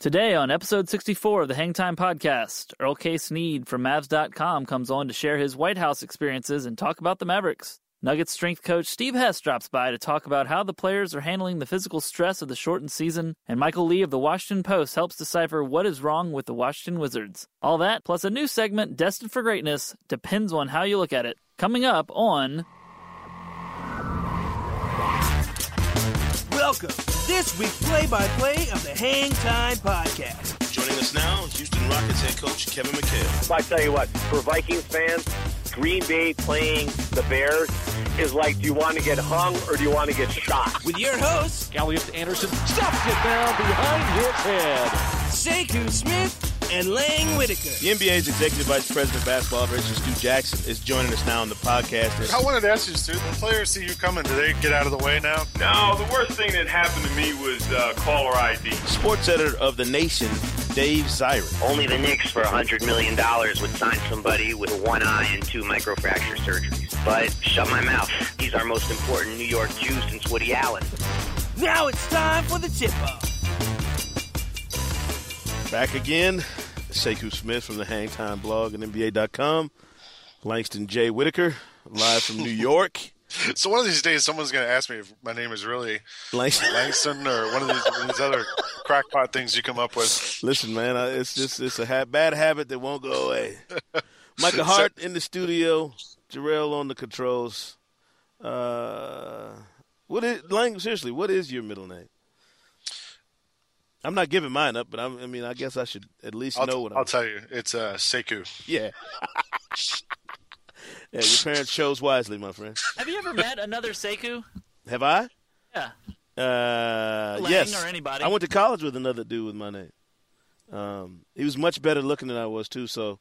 Today on episode 64 of the Hangtime Podcast, Earl K. Sneed from Mavs.com comes on to share his White House experiences and talk about the Mavericks. Nuggets strength coach Steve Hess drops by to talk about how the players are handling the physical stress of the shortened season, and Michael Lee of the Washington Post helps decipher what is wrong with the Washington Wizards. All that, plus a new segment destined for greatness, depends on how you look at it. Coming up on. Welcome this week's play-by-play of the Hang Time Podcast. Joining us now, is Houston Rockets head coach Kevin McHale. I tell you what, for Vikings fans, Green Bay playing the Bears is like, do you want to get hung or do you want to get shot? With your hosts, Elliot Anderson stuffed it down behind his head. Sekou Smith and Lang Whitaker. The NBA's executive vice president of basketball operations, Stu Jackson, is joining us now on the podcast. I wanted to ask you, Stu, the players see you coming. Do they get out of the way now? No, the worst thing that happened to me was uh, caller ID. Sports editor of The Nation, Dave Zirin. Only the Knicks for $100 million would sign somebody with one eye and two microfracture surgeries. But shut my mouth. He's our most important New York Jew since Woody Allen. Now it's time for the tip-off. Back again, Sekou Smith from the Hangtime blog and NBA.com. Langston J. Whitaker, live from New York. So one of these days, someone's going to ask me if my name is really Langston. Langston or one of these, these other crackpot things you come up with. Listen, man, I- it's just it's a ha- bad habit that won't go away. Micah Hart in the studio, Jarrell on the controls. Uh, what is Lang? Seriously, what is your middle name? I'm not giving mine up, but I'm, I mean, I guess I should at least I'll, know what I'm. I'll tell you. It's uh, Sekou. yeah. yeah, your parents chose wisely, my friend. Have you ever met another Sekou? Have I? Yeah. Uh, Lang yes. or anybody. I went to college with another dude with my name. Um, he was much better looking than I was too. So,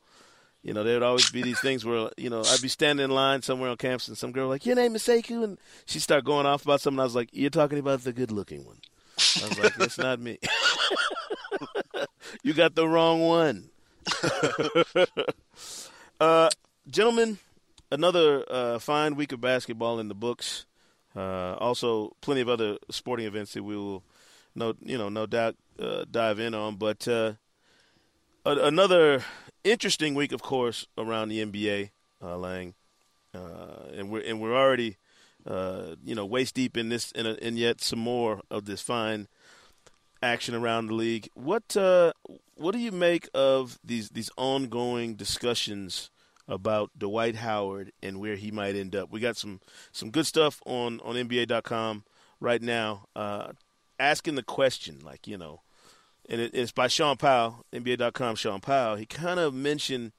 you know, there would always be these things where you know I'd be standing in line somewhere on campus and some girl like, "Your name is Sekou and she'd start going off about something. I was like, "You're talking about the good-looking one." I was like, That's not me. you got the wrong one." uh, gentlemen, another uh, fine week of basketball in the books. Uh, also, plenty of other sporting events that we will, no, you know, no doubt uh, dive in on. But uh, a- another interesting week, of course, around the NBA, uh, Lang, uh, and we're and we're already, uh, you know, waist deep in this, and, and yet some more of this fine action around the league. What uh, what do you make of these these ongoing discussions about Dwight Howard and where he might end up? We got some some good stuff on on NBA.com right now, uh, asking the question, like you know, and it, it's by Shaun Powell, NBA.com. Shaun Powell. He kind of mentioned,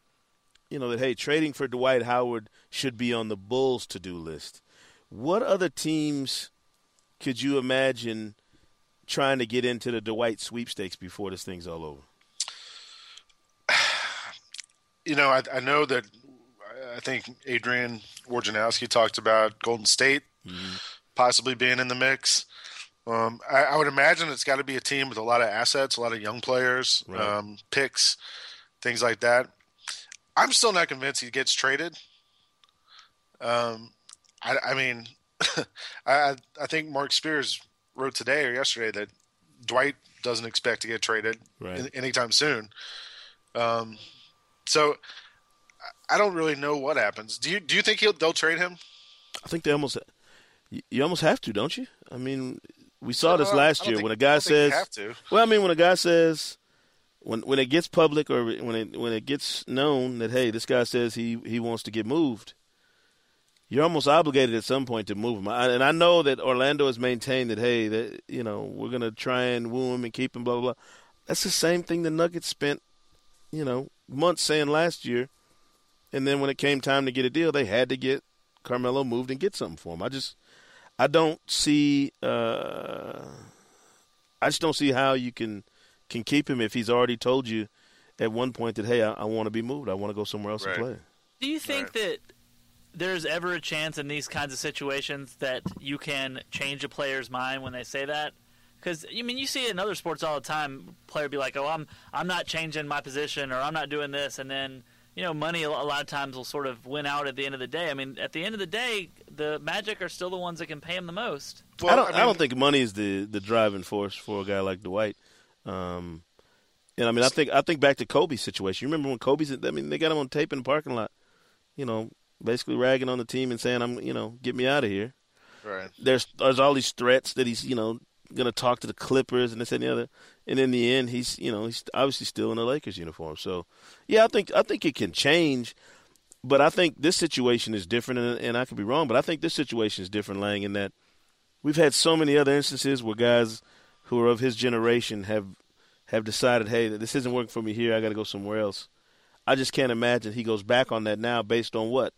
you know, that hey, trading for Dwight Howard should be on the Bulls to do list. What other teams could you imagine trying to get into the Dwight sweepstakes before this thing's all over? You know, I, I know that I think Adrian Wojnarowski talked about Golden State possibly being in the mix. Um, I, I would imagine it's got to be a team with a lot of assets, a lot of young players, Right. um, picks, things like that. I'm still not convinced he gets traded. Um, I, I mean, I, I think Marc Spears wrote today or yesterday that Dwight doesn't expect to get traded Right. anytime soon. Um, so I don't really know what happens. Do you do you think he'll they'll trade him? I think they almost you, almost have to, don't you? I mean, we saw this I last year think- when a guy don't think you says, have to. "Well, I mean, when a guy says." When, when it gets public or when it when it gets known that hey this guy says he, he wants to get moved, you're almost obligated at some point to move him. I, and I know that Orlando has maintained that hey that you know we're gonna try and woo him and keep him blah blah blah. That's the same thing the Nuggets spent you know months saying last year, and then when it came time to get a deal, they had to get Carmelo moved and get something for him. I just I don't see uh, I just don't see how you can can keep him if he's already told you at one point that hey, I, I want to be moved. I want to go somewhere else Right. and play. Do you think that there's ever a chance in these kinds of situations that you can change a player's mind when they say that? Because I mean, you see it in other sports all the time. Player be like, "Oh, I'm I'm not changing my position, or I'm not doing this," and then you know, money a lot of times will sort of win out at the end of the day. I mean, at the end of the day, the Magic are still the ones that can pay him the most. I don't. I, don't think money is the the driving force for a guy like Dwight. Um, and I mean, I think I think back to Kobe's situation. You remember when Kobe's? I mean, they got him on tape in the parking lot. You know, basically ragging on the team and saying, "I'm, you know, get me out of here." Right. There's there's all these threats that he's, you know, going to talk to the Clippers and this and the other. And in the end, he's, you know, he's obviously still in the Lakers uniform. So, yeah, I think I think it can change. But I think this situation is different, and, and I could be wrong, but I think this situation is different, Lang, in that we've had so many other instances where guys who are of his generation have have decided, hey, this isn't working for me here. I got to go somewhere else. I just can't imagine he goes back on that now, based on what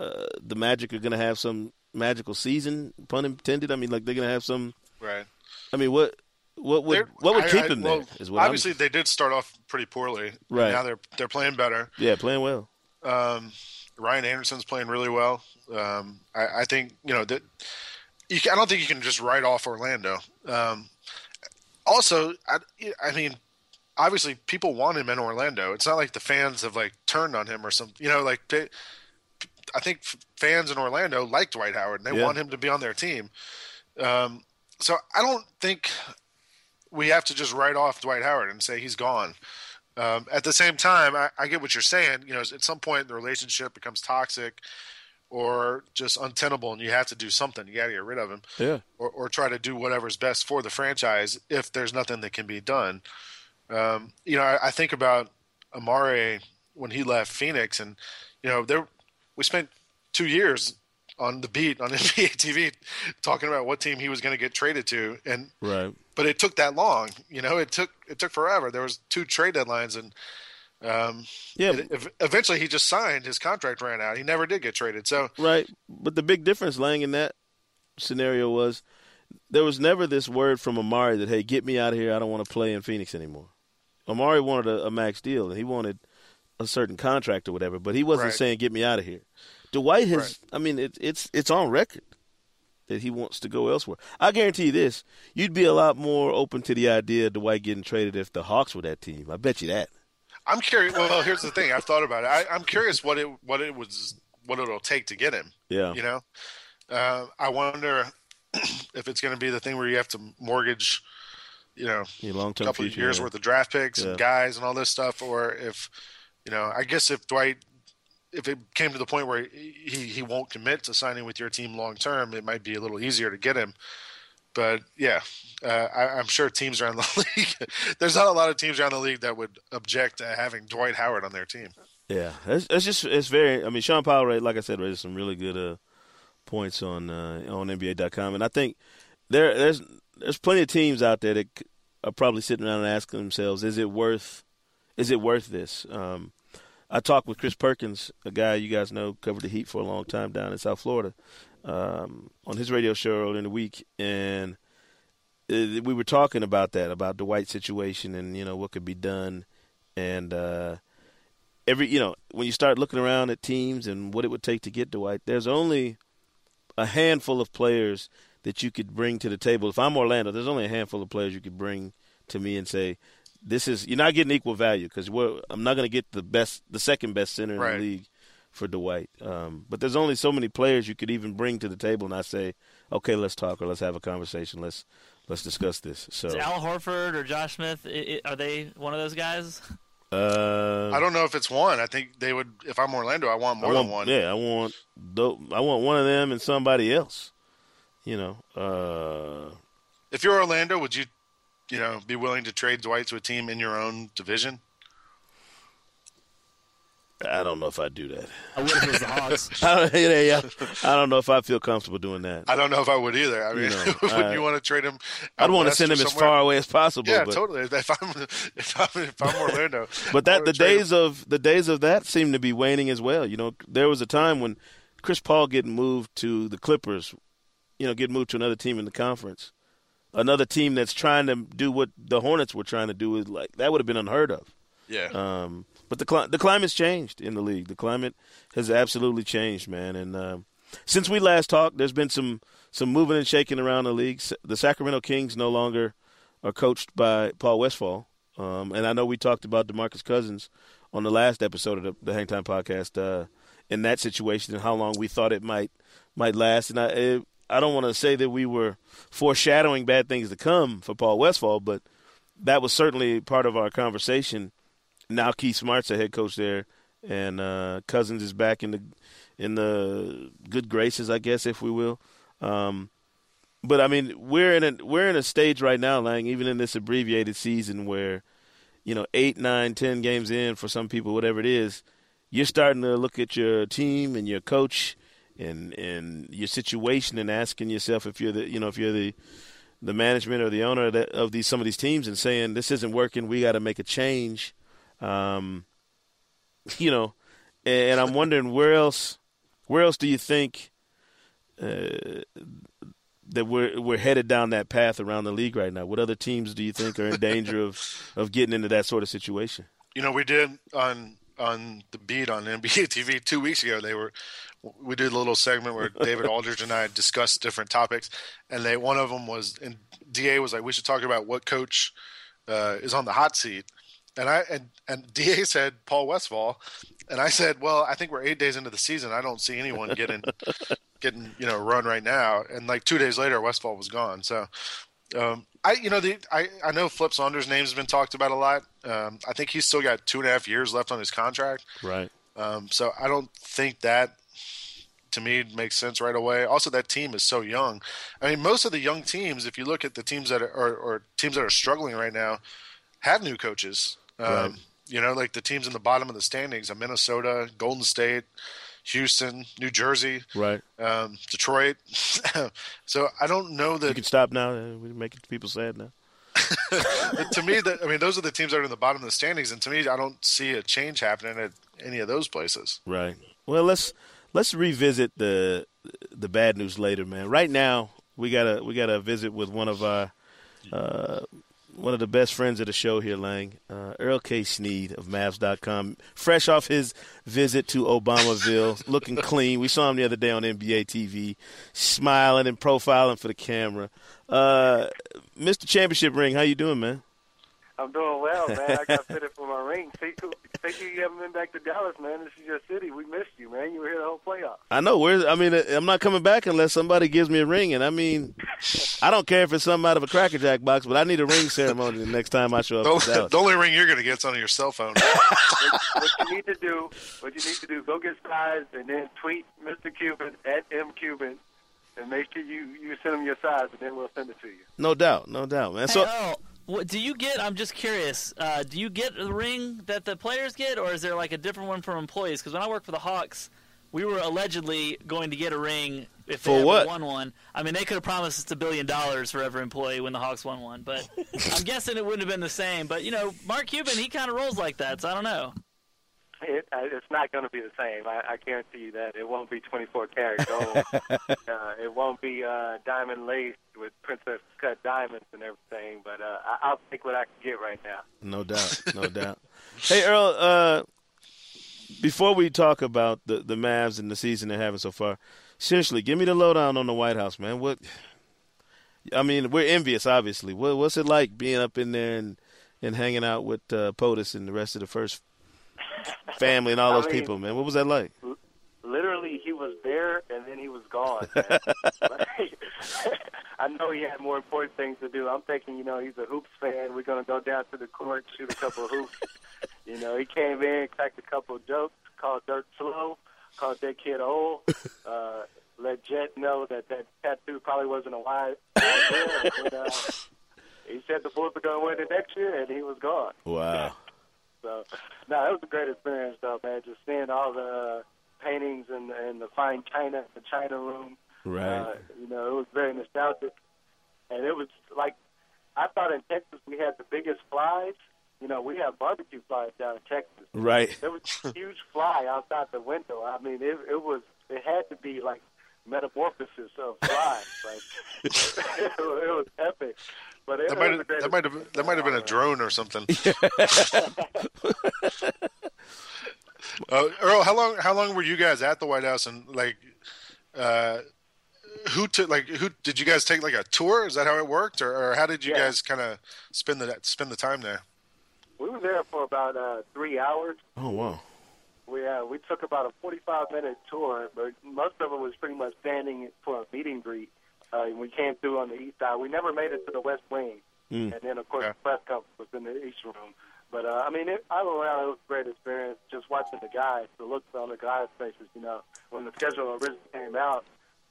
uh, the Magic are going to have some magical season, pun intended. I mean, like they're going to have some. Right. I mean, what what would They're- what would I- keep I- him well, there? Is what I'm- obviously they did start off pretty poorly. Right. Now they're they're playing better. yeah, playing well. Um, Ryan Anderson's playing really well. Um, I, I think you know that. You I don't think you can just write off Orlando. Um, also, I, I mean, obviously people want him in Orlando. It's not like the fans have like turned on him or something. You know, like they, I think fans in Orlando like Dwight Howard and they Yeah. want him to be on their team. Um, so I don't think we have to just write off Dwight Howard and say he's gone. Um, at the same time, I, I get what you're saying. You know, at some point the relationship becomes toxic or just untenable, and you have to do something. You got to get rid of him, Yeah. or, or try to do whatever's best for the franchise if there's nothing that can be done. Um, you know, I, I think about Amare when he left Phoenix, and you know, there we spent two years on the beat on NBA TV talking about what team he was going to get traded to, and Right. but it took that long. You know, it took it took forever. There was two trade deadlines, and um, Yeah. it- ev- eventually he just signed. His contract ran out. He never did get traded. So Right. But the big difference, Lang, in that scenario was there was never this word from Amare that, hey, get me out of here. I don't want to play in Phoenix anymore. Amare wanted a, a max deal, and he wanted a certain contract or whatever, but he wasn't Right. saying, get me out of here. Dwight has, Right. I mean, it, it's it's on record that he wants to go elsewhere. I guarantee you this: you'd be a lot more open to the idea of Dwight getting traded if the Hawks were that team. I bet you that. I'm curious. Well, here's the thing. I've thought about it. I, I'm curious what it what it was what it'll take to get him. Yeah. You know, uh, I wonder if it's going to be the thing where you have to mortgage, you know, a couple of future, years yeah. worth of draft picks Yeah. and guys and all this stuff, or if you know, I guess if Dwight, if it came to the point where he he won't commit to signing with your team long term, it might be a little easier to get him. But yeah, uh, I, I'm sure teams around the league. there's not a lot of teams around the league that would object to having Dwight Howard on their team. Yeah, it's, it's just it's very. I mean, Shaun Powell, like I said, raised some really good uh, points on uh, on NBA.com, and I think there there's there's plenty of teams out there that are probably sitting around and asking themselves, is it worth is it worth this? Um, I talked with Chris Perkins, a guy you guys know covered the Heat for a long time down in South Florida, um, on his radio show earlier in the week, and uh, we were talking about that, about the Dwight situation, and you know what could be done, and. Uh, every you know when you start looking around at teams and what it would take to get Dwight, there's only a handful of players that you could bring to the table. If I'm Orlando, there's only a handful of players you could bring to me and say, "This is you're not getting equal value because I'm not going to get the best, the second best center in Right. the league for Dwight." Um, but there's only so many players you could even bring to the table, and I say, "Okay, let's talk or let's have a conversation. Let's let's discuss this." So Is Al Horford or Josh Smith? i i are they one of those guys? uh, I don't know if it's one. I think they would. If I'm Orlando, I want more I want, than one. Yeah, I want I want one of them and somebody else. You know, uh, If you're Orlando, would you, you know, be willing to trade Dwight to a team in your own division? I don't know if I'd do that. I would if it was the Hawks. I don't, yeah, yeah, I don't know if I feel comfortable doing that. I don't know if I would either. I mean, know, would I- you want to trade him? I'd want to send or him as far away as possible. Yeah, but, totally. If I'm if I'm if I'm Orlando, But that the days him. of the days of that seem to be waning as well. You know, there was a time when Chris Paul getting moved to the Clippers, you know, getting moved to another team in the conference another team that's trying to do what the Hornets were trying to do is like that would have been unheard of. Yeah. Um, but the cli- the climate's changed in the league. The climate has absolutely changed, man. And um, since we last talked, there's been some some moving and shaking around the league. The Sacramento Kings no longer are coached by Paul Westphal. Um, and I know we talked about DeMarcus Cousins on the last episode of the, the Hang Time podcast uh, in that situation and how long we thought it might might last. And I it, I don't want to say that we were foreshadowing bad things to come for Paul Westphal, but that was certainly part of our conversation. Now Keith Smart's a head coach there, and uh, Cousins is back in the in the good graces, I guess, if we will. Um, but I mean, we're in a we're in a stage right now, Lang, even in this abbreviated season, where you know eight, nine, ten games in for some people, whatever it is, you're starting to look at your team and your coach and and your situation and asking yourself if you're the you know if you're the the management or the owner of, the, of these some of these teams and saying this isn't working, we got to make a change. Um, you know, and, and I'm wondering where else where else do you think uh, that we're we're headed down that path around the league right now? What other teams do you think are in danger of of getting into that sort of situation? You know, we did on on the beat on NBA TV two weeks ago. They were we did a little segment where David Aldridge and I discussed different topics, and they one of them was and Da was like, we should talk about what coach uh, is on the hot seat, and I and and Da said Paul Westphal, and I said, well, I think we're eight days into the season. I don't see anyone getting getting you know run right now, and like two days later, Westphal was gone. So. Um, I you know the I, I know Flip Saunders' name has been talked about a lot. Um, I think he's still got two and a half years left on his contract. Right. Um, so I don't think that to me makes sense right away. Also, that team is so young. I mean, most of the young teams, if you look at the teams that are or, or teams that are struggling right now, have new coaches. Um, Right. You know, like the teams in the bottom of the standings: are Minnesota, Golden State, Houston, New Jersey, Right. um, Detroit. so I don't know that You can stop now. We're making people sad now. to me, that I mean, those are the teams that are in the bottom of the standings, and to me, I don't see a change happening at any of those places. Right. Well, let's let's revisit the the bad news later, man. Right now, we got to we got to visit with one of our uh, one of the best friends of the show here, Lang, uh, Earl K. Sneed of Mavs.com, fresh off his visit to Obamaville, looking clean. We saw him the other day on NBA TV, smiling and profiling for the camera. Uh, Mr. Championship ring, how you doing, man? I'm doing well, man. I got fitted for my ring. See, see, you haven't been back to Dallas, man. This is your city. We missed you, man. You were here the whole playoffs. I know. Where's I mean, I'm not coming back unless somebody gives me a ring. And I mean, I don't care if it's something out of a Cracker Jack box, but I need a ring ceremony the next time I show up to The, Dallas. the only ring you're going to get is on your cell phone. what you need to do, what you need to do, go get size and then tweet Mr. Cuban at M Cuban, and make sure you you send him your size, and then we'll send it to you. No doubt, no doubt, man. So hey, Earl, what, do you get? I'm just curious. Uh, do you get the ring that the players get, or is there like a different one for employees? Because when I worked for the Hawks, we were allegedly going to get a ring if For they what? won one. I mean, they could have promised us a billion dollars for every employee when the Hawks won one, but I'm guessing it wouldn't have been the same. But you know, Mark Cuban, he kind of rolls like that, so I don't know. It, uh, it's not going to be the same. I, I guarantee you that. It won't be 24 karat gold. uh, it won't be uh, diamond laced with princess cut diamonds and everything. But uh, I, I'll take what I can get right now. no doubt, no doubt. Hey Earl, uh, before we talk about the the Mavs and the season they're having so far, seriously, give me the lowdown on the White House, man. What? I mean, we're envious, obviously. What, what's it like being up in there and and hanging out with uh, POTUS and the rest of the first family and all I those mean- people, man? What was that like? Literally, he was there and then he was gone. Like, I know he had more important things to do. I'm thinking, you know, he's a hoops fan. We're going to go down to the court, shoot a couple of hoops. You know, he came in, cracked a couple of jokes, called Dirk slow, called that kid old, uh, let Jet know that that tattoo probably wasn't a wise idea. and, uh, he said the Bulls were going to win it next year, and he was gone. Wow. So, no, it was a great experience, though, man. Just seeing all the uh, paintings and and the fine china, the china room. Right. Uh, you know, it was very nostalgic, and it was like I thought in Texas we had the biggest flies. You know, we have barbecue flies down in Texas. Right. There was a huge fly outside the window. I mean, it, it was it had to be like metamorphosis of flies. like it was epic. But That might have, that might have that might have been a drone or something. uh, Earl, how long how long were you guys at the White House and like uh, who took like who did you guys take like a tour? Is that how it worked, or, or how did you Yeah. guys kind of spend the spend the time there? We were there for about uh, three hours. Oh wow. We uh, we took about a 45 minute tour, but most of it was pretty much standing for a meeting greet. Uh, we came through on the east side. We never made it to the west wing, Mm. and then of course Okay. the press conference was in the east room. But uh, I mean, it, all around it was a great experience. Just watching the guys, the looks on the guys' faces. You know, when the schedule originally came out,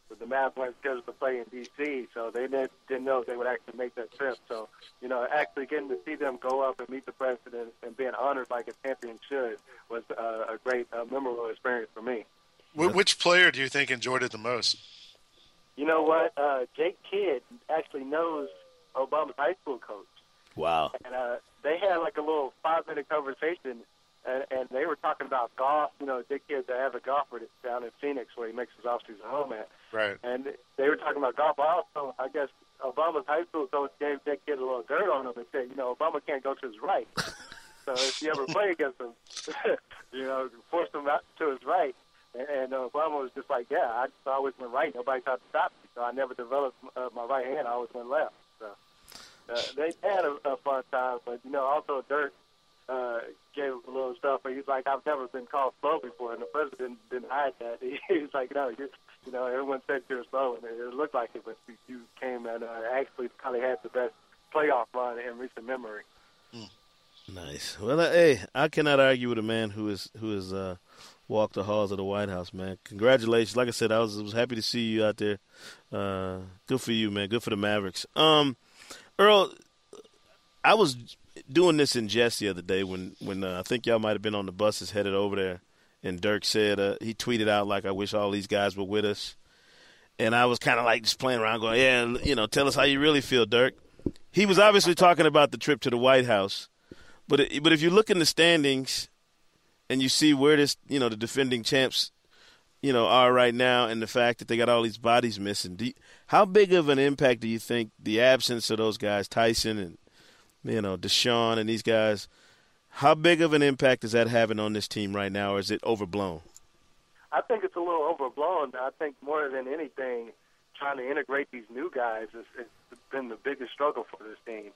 the Mavs weren't scheduled to play in D.C., so they didn't, didn't know if they would actually make that trip. So, you know, actually getting to see them go up and meet the president and being honored like a champion should was uh, a great, uh, memorable experience for me. Which player do you think enjoyed it the most? You know what? Uh, Jay Kidd actually knows Obama's high school coach. Wow. and uh, they had like a little five minute conversation, and, and they were talking about golf. You know, Kidd's an avid golfer down in Phoenix where he makes his off season home at, Right. and they were talking about golf. Also, I guess Obama's high school coach gave Dick Kidd a little dirt on him and said, you know, Obama can't go to his right. so if you ever play against him, you know, force him out to his right. And, uh, Obama was just like, yeah, I just always went right. Nobody tried to stop me, so I never developed uh, my right hand. I always went left. So uh, they had a, a fun time, but you know, also Dirk uh, gave a little stuff. But he's like, I've never been called slow before, and the president didn't hide that. He was like, no, you're, you know, everyone said you're slow, and it, looked like it, but you, came and uh, actually probably had the best playoff run in recent memory. Nice. Well, uh, hey, I cannot argue with a man who is who has uh, walked the halls of the White House, man. Congratulations. Like I said, I was was happy to see you out there. Uh, good for you, man. Good for the Mavericks. Um, Earl, I was doing this in jest the other day when when uh, I think y'all might have been on the buses headed over there, and Dirk said uh, he tweeted out like, "I wish all these guys were with us," and I was kind of like just playing around, going, "Yeah, you know, tell us how you really feel, Dirk." He was obviously talking about the trip to the White House. But but if you look in the standings and you see where this you know the defending champs you know are right now and the fact that they got all these bodies missing, you, how big of an impact do you think the absence of those guys, Tyson and you know DeShawn and these guys, how big of an impact is that having on this team right now, or is it overblown? I think it's a little overblown. I think more than anything, trying to integrate these new guys has, has been the biggest struggle for this team.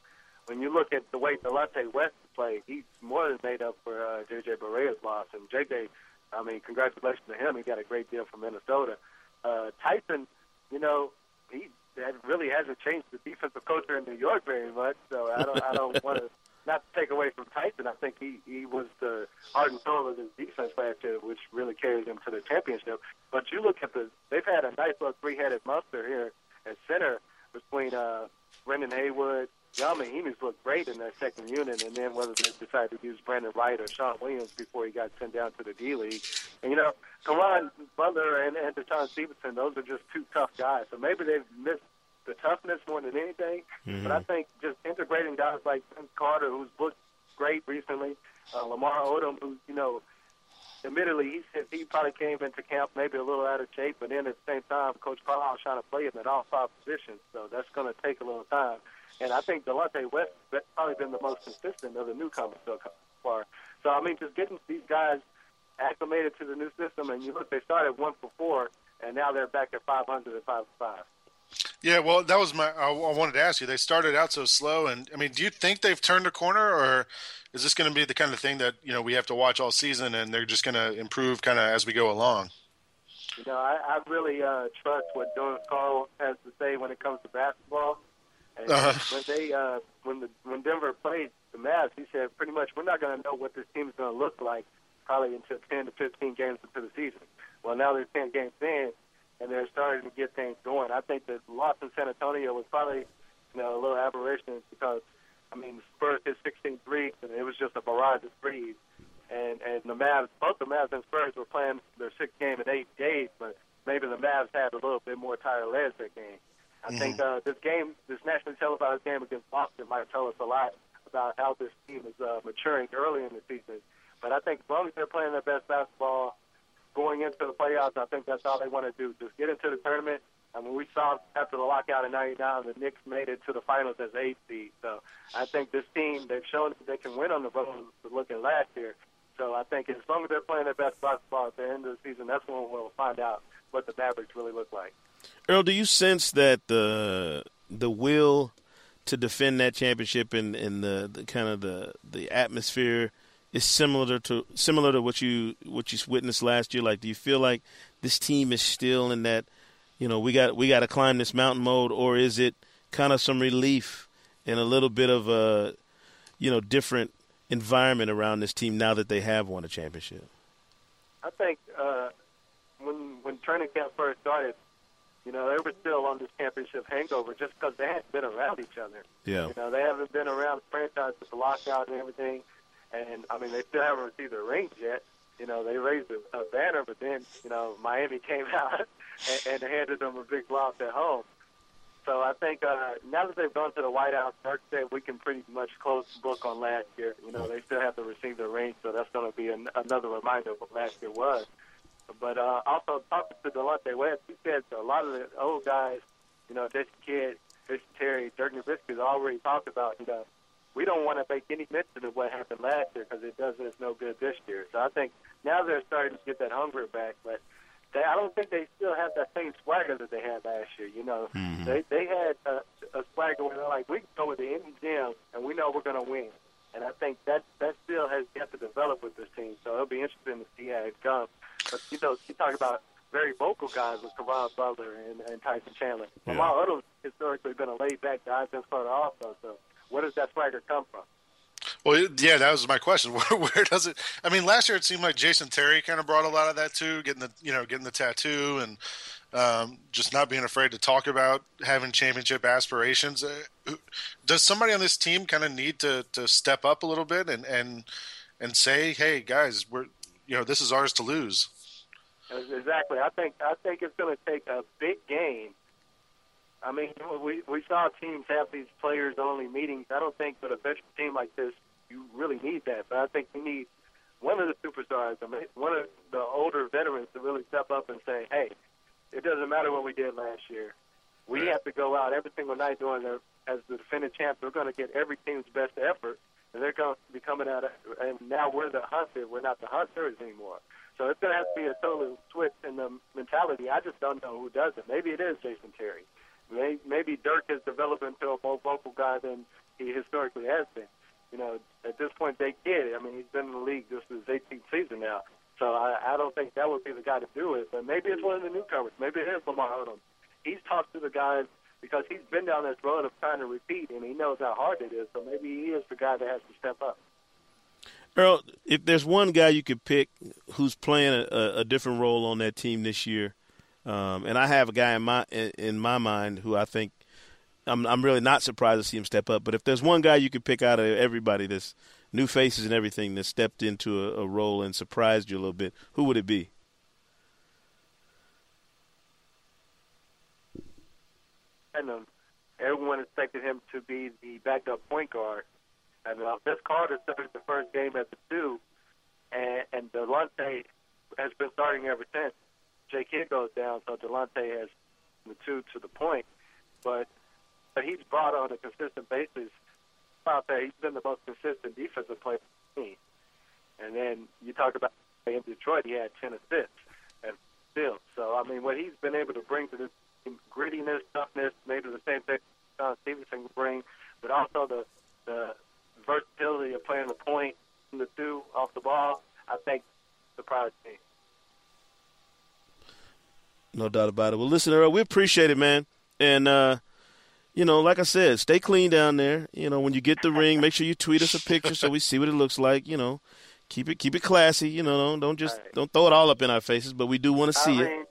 When you look at the way Delonte West played, he's more than made up for uh, J.J. Barea's loss. And J.J., I mean, congratulations to him. He got a great deal from Minnesota. Uh, Tyson, you know, he that really hasn't changed the defensive culture in New York very much. So I don't, I don't want to not to take away from Tyson. I think he he was the heart and soul of his defense last year, which really carried them to the championship. But you look at the they've had a nice little three-headed monster here at center between uh, Brendan Haywood. Ian Mahinmi's looked great in that second unit, and then whether they decide to use Brandon Wright or Sean Williams before he got sent down to the D League. And you know, Caron Butler and, and DeShawn Stevenson, those are just two tough guys. So maybe they've missed the toughness more than anything. But I think just integrating guys like Vince Carter, who's looked great recently, uh, Lamar Odom, who you know, admittedly he said he probably came into camp maybe a little out of shape, but then at the same time, Coach Carlisle trying to play him at all five positions, so that's going to take a little time. And I think Delonte West has probably been the most consistent of the newcomers so far. So I mean, just getting these guys acclimated to the new system, and you look, they started one for four, and now they're back at 500 and five for five. Yeah, well, that was my. I, I wanted to ask you. They started out so slow, and I mean, do you think they've turned a corner, or is this going to be the kind of thing that you know we have to watch all season, and they're just going to improve kind of as we go along? You know, I, I really uh, trust what George Karl has to say when it comes to basketball. And Uh-huh. when they uh, when the when Denver played the Mavs, he said pretty much we're not going to know what this team is going to look like probably until 10 to 15 games into the season. Well, now they're 10 games in, and they're starting to get things going. I think the loss in San Antonio was probably you know a little aberration because I mean Spurs hit 16 threes, and it was just a barrage of threes. And and the Mavs, both the Mavs and Spurs were playing their sixth game in eight days, but maybe the Mavs had a little bit more tired legs that game. I think uh, this game, this nationally televised game against Boston, might tell us a lot about how this team is uh, maturing early in the season. But I think as long as they're playing their best basketball, going into the playoffs. I think that's all they want to do. Just get into the tournament. I mean, we saw after the lockout in '99, the Knicks made it to the finals as eighth seed. So I think this team, they've shown that they can win on the road. Looking last year, so I think as long as they're playing their best basketball at the end of the season, that's when we'll find out what the Mavericks really look like. Earl, do you sense that the the will to defend that championship and, and the, the kind of the, the atmosphere is similar to similar to what you what you witnessed last year? Like, do you feel like this team is still in that, you know, we got we got to climb this mountain mode, or is it kind of some relief and a little bit of a, you know, different environment around this team now that they have won a championship? I think uh, when when training camp first started, you know, they were still on this championship hangover just because they hadn't been around each other. Yeah. You know, they haven't been around the franchise with the lockout and everything. And, I mean, they still haven't received their rings yet. You know, they raised a, a banner, but then, you know, Miami came out and, and handed them a big loss at home. So I think uh, now that they've gone to the White House, Dirk said we can pretty much close the book on last year. You know, they still have to receive their rings, so that's going to be an, another reminder of what last year was. But uh, also talking to Delonte West, he said a lot of the old guys, you know, Jason Kidd, Jason Terry, Dirk Nowitzki already talked about, you know, we don't want to make any mention of what happened last year because it does us no good this year. So I think now they're starting to get that hunger back, but they, I don't think they still have that same swagger that they had last year. You know, mm-hmm. they they had a, a swagger where they're like, we can go with any gym and we know we're going to win. And I think that that still has yet to develop with this team. So it'll be interesting to see how it comes. But you know, you talk about very vocal guys with Caron Butler and, and Tyson Chandler. Yeah. Lamar Odom's historically been a laid back guy since starter also. So where does that swagger come from? Well, yeah, that was my question. Where, where, does it? I mean, last year it seemed like Jason Terry kind of brought a lot of that too, getting the you know getting the tattoo and um, just not being afraid to talk about having championship aspirations. Uh, does somebody on this team kind of need to to step up a little bit and and and say, hey guys, we're you know this is ours to lose. Exactly. I think I think it's going to take a big game I mean, we we saw teams have these players only meetings. I don't think with a veteran team like this, you really need that. But I think you need one of the superstars, I mean, one of the older veterans to really step up and say, "Hey, it doesn't matter what we did last year. We have to go out every single night doing the as the defending champs. We're going to get every team's best effort, and they're going to be coming out. And now we're the hunted. We're not the hunters anymore. So it's going to have to be a total switch in the mentality. I just don't know who does it. Maybe it is Jason Terry maybe Dirk has developed into a more vocal guy than he historically has been. You know, at this point, they get it. I mean, he's been in the league this is his 18th season now. So I, I don't think that would be the guy to do it. But maybe it's one of the newcomers. Maybe it is Lamar Odom. He's talked to the guys because he's been down this road of trying to repeat, and he knows how hard it is. So maybe he is the guy that has to step up. Earl, if there's one guy you could pick who's playing a, a different role on that team this year, um, and I have a guy in my in my mind who I think I'm I'm really not surprised to see him step up. But if there's one guy you could pick out of everybody that's new faces and everything that stepped into a, a role and surprised you a little bit, who would it be? Um, everyone expected him to be the backup point guard. And uh, Vince Carter started the first game at the two, and, and Delonte has been starting ever since. Jay Kidd goes down, so Delonte has the two to the point. But but he's brought on a consistent basis. Out there, he's been the most consistent defensive player for the team. And then you talk about in Detroit, he had ten assists and still. So I mean, what he's been able to bring to this team, grittiness, toughness, maybe the same thing John Stevenson can bring, but also the the versatility of playing the point and the two off the ball. I think surprised me. No doubt about it. Well, listen, Earl, we appreciate it, man. And, uh, you know, like I said, stay clean down there. You know, when you get the ring, make sure you tweet us a picture so we see what it looks like. You know, keep it keep it classy. You know, don't, don't just right. don't throw it all up in our faces, but we do want to see I mean, it.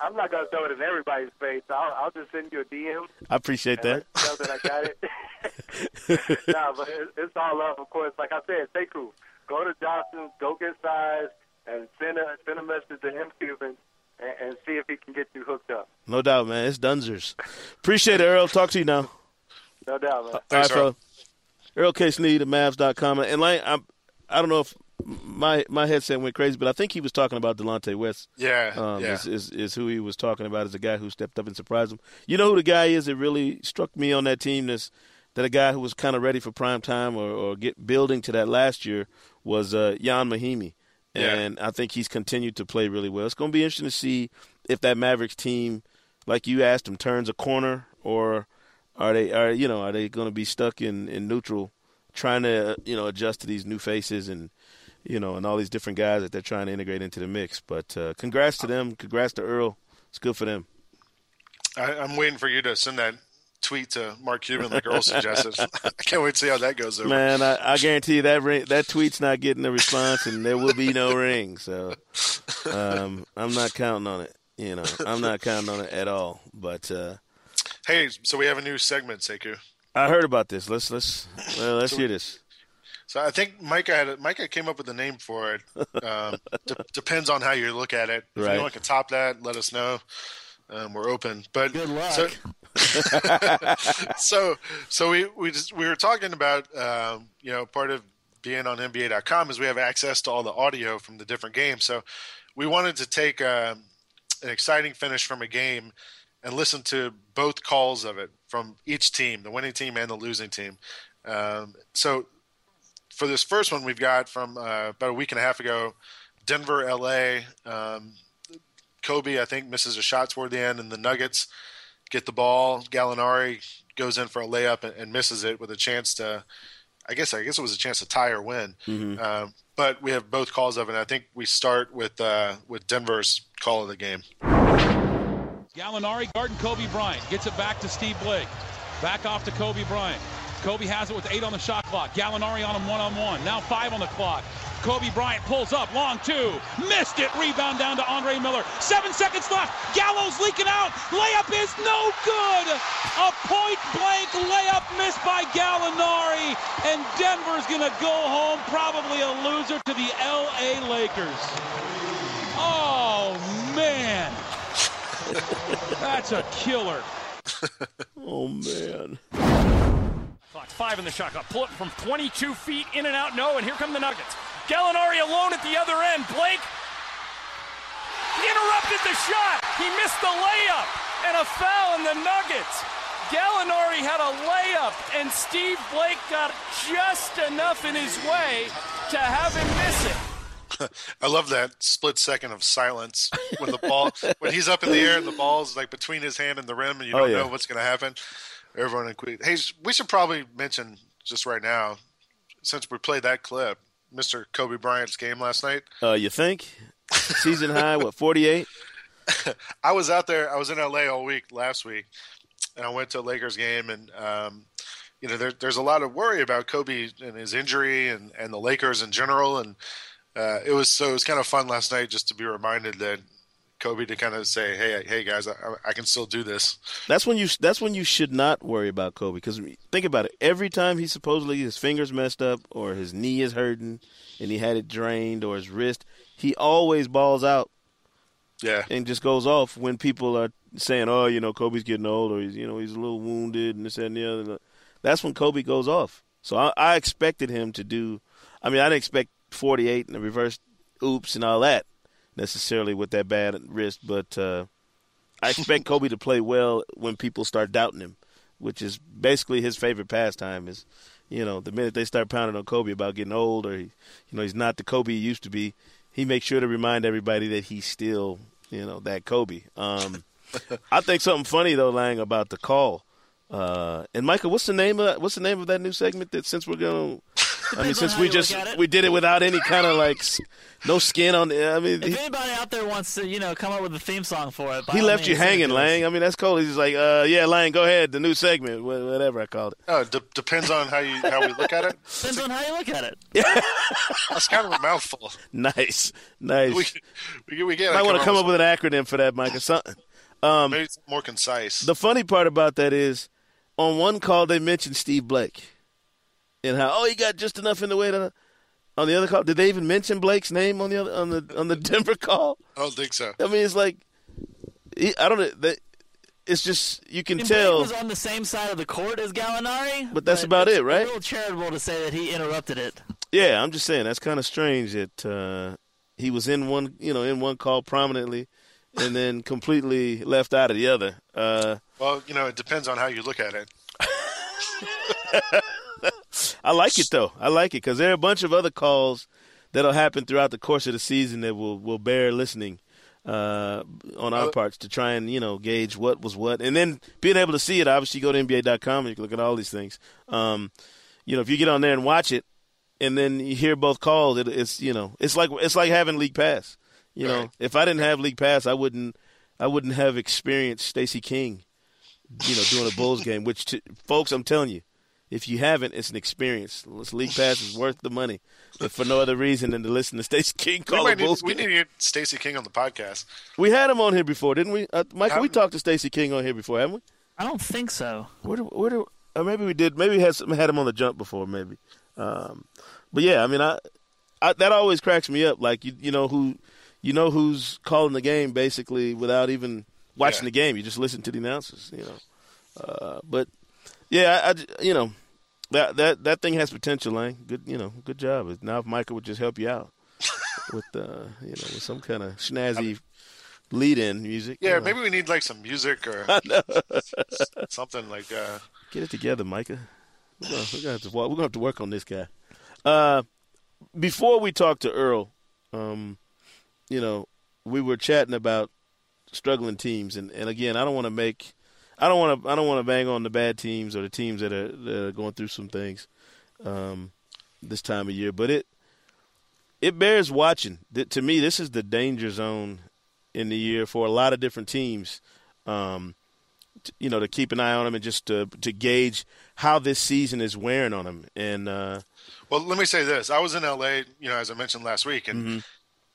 I'm not gonna throw it in everybody's face. I'll, I'll just send you a DM. I appreciate that. Know that I got it. nah, but it, it's all love, of course. Like I said, stay cool. Go to Johnson's, go get size, and send a send a message to him, Cuban and, and see if he can get you hooked up. No doubt, man. It's Dunzers. Appreciate it, Earl. Talk to you now. No doubt, man. All right, Earl. Earl K. Sneed at Mavs.com. And like, I'm, I don't know if my my headset went crazy, but I think he was talking about Delonte West. Yeah, um, yeah. Is, is is who he was talking about as a guy who stepped up and surprised him. You know who the guy is that really struck me on that team? That's that a guy who was kind of ready for prime time or, or get building to that last year was uh, Ian Mahinmi, Yeah. and I think he's continued to play really well. It's going to be interesting to see if that Mavericks team, like you asked him, turns a corner or are they are you know are they going to be stuck in in neutral, trying to you know adjust to these new faces and you know and all these different guys that they're trying to integrate into the mix. But uh, congrats to them, congrats to Earl. It's good for them. I, I'm waiting for you to send that tweet to Mark Cuban like Earl suggested. I can't wait to see how that goes over. Man, I, I guarantee you that ring, that tweet's not getting a response, and there will be no ring. So um, I'm not counting on it. You know, I'm not counting on it at all. But uh, Hey, so we have a new segment, Sekou. I heard about this. Let's let's well, let's hear this. So I think Micah had Micah came up with a name for it. Um, d- depends on how you look at it. If Right. anyone can top that, let us know. Um, we're open. But Good luck. So, so, so we we just, we were talking about um, you know part of being on NBA.com is we have access to all the audio from the different games. So we wanted to take um, an exciting finish from a game and listen to both calls of it from each team, the winning team and the losing team. Um, so for this first one, we've got from uh, about a week and a half ago, Denver, LA. Um, Kobe, I think, misses a shot toward the end, and the Nuggets get the ball. Gallinari goes in for a layup and, and misses it with a chance to. I guess I guess it was a chance to tie or win. Um, but we have both calls of it. And I think we start with uh, with Denver's call of the game. Gallinari guarding Kobe Bryant. Gets it back to Steve Blake. Back off to Kobe Bryant. Kobe has it with eight on the shot clock. Gallinari on him one on one. Now five on the clock. Kobe Bryant pulls up. Long two. Missed it. Rebound down to Andre Miller. Seven seconds left. Gallo's leaking out. Layup is no good. A point blank layup missed by Gallinari. And Denver's to go home probably a loser to the LA Lakers. Oh, man. That's a killer. Oh man. Clock five in the shot clock. Pull it from 22 feet, in and out, no, and here come the Nuggets. Gallinari alone at the other end. Blake interrupted the shot. He missed the layup, and a foul in the Nuggets. Gallinari had a layup, and Steve Blake got just enough in his way to have him miss it. I love that split second of silence when the ball when he's up in the air and the ball's like between his hand and the rim and you Oh, don't yeah. know what's going to happen. Everyone in quick. Hey, we should probably mention just right now, since we played that clip, Mr. Kobe Bryant's game last night. Uh, you think season high? What forty eight? I was out there. I was in LA all week last week, and I went to a Lakers game, and um, you know, there, there's a lot of worry about Kobe and his injury, and, and the Lakers in general, and uh, it was so it was kind of fun last night just to be reminded that Kobe to kind of say, hey, hey guys, I, I can still do this. That's when you. That's when you should not worry about Kobe. Because think about it. Every time he supposedly his fingers messed up, or his knee is hurting, and he had it drained, or his wrist, he always balls out Yeah, and just goes off when people are saying, "Oh, you know, Kobe's getting old, or he's you know he's a little wounded, and this that, and the other." That's when Kobe goes off. So I, I expected him to do. I mean, I didn't expect 48 and the reverse oops and all that necessarily with that bad wrist, but uh, I expect Kobe to play well when people start doubting him, which is basically his favorite pastime. Is you know the minute they start pounding on Kobe about getting old or he, you know he's not the Kobe he used to be, he makes sure to remind everybody that he's still you know that Kobe. Um, I think something funny though, Lang, about the call. Uh, and Michael, what's the name of that, what's the name of that new segment that since we're gonna I mean, since we just look at it. we did it without any kind of like no skin on. the I mean, If he, anybody out there wants to, you know, come up with a theme song for it, he left you means, send it hanging. Lang. I mean, that's cool. He's like, uh, yeah, Lang, go ahead, the new segment, whatever I called it. oh, d- depends on how you how we look at it. Depends on how you look at it. That's kind of a mouthful. Nice, nice. We we, we get I want to come up with an acronym for that, Mike, or something. Um, maybe it's more concise. the funny part about that is, on one call they mentioned Steve Blake, and how oh he got just enough in the way to. On the other call, did they even mention Blake's name on the other on the on the Denver call? I don't think so. I mean, it's like he, I don't know. That, it's just you can And tell. Blake was on the same side of the court as Gallinari, But that's about it's it, right? A little charitable to say that he interrupted it. Yeah, I'm just saying that's kind of strange that uh, he was in one, you know, in one call prominently, and then completely left out of the other. Uh, well, you know, it depends on how you look at it. I like it though. I like it because there are a bunch of other calls that'll happen throughout the course of the season that will will bear listening uh, on our parts to try and you know gauge what was what, and then being able to see it. Obviously, go to NBA.com and you can look at all these things. Um, you know, if you get on there and watch it, and then you hear both calls, it, it's you know, it's like it's like having league pass. You know, Right. if I didn't have league pass, I wouldn't I wouldn't have experienced Stacey King. You know, doing a Bulls game, which folks, I'm telling you, if you haven't, it's an experience. This league pass is worth the money, but for no other reason than to listen to Stacey King call a might need, Bulls we need to get Stacey King on the podcast. We had him on here before, didn't we? Uh, Michael, we talked to Stacey King on here before, haven't we? I don't think so. Where do, where do, or maybe we did. Maybe we had some, had him on the jump before, maybe. Um, but yeah, I mean, I, I that always cracks me up. Like you, you know who, you know who's calling the game basically without even watching Yeah. the game. You just listen to the announcers, you know. Uh, but yeah, I, you know that that that thing has potential, Lang. Good, you know, good job. Now if Michael would just help you out with uh, you know, with some kind of snazzy lead-in music. Yeah, you know. maybe we need like some music or something like. Uh, Get it together, Micah. We're gonna, we're gonna have to we're gonna have to work on this guy. Uh, before we talk to Earl, um, you know, we were chatting about struggling teams, and, and again, I don't want to make, I don't want to, I don't want to bang on the bad teams or the teams that are, that are going through some things um, this time of year, but it it bears watching. To me, this is the danger zone in the year for a lot of different teams. Um, t- you know, to keep an eye on them and just to to gauge how this season is wearing on them. And uh, well, let me say this: I was in LA, you know, as I mentioned last week, and Mm-hmm.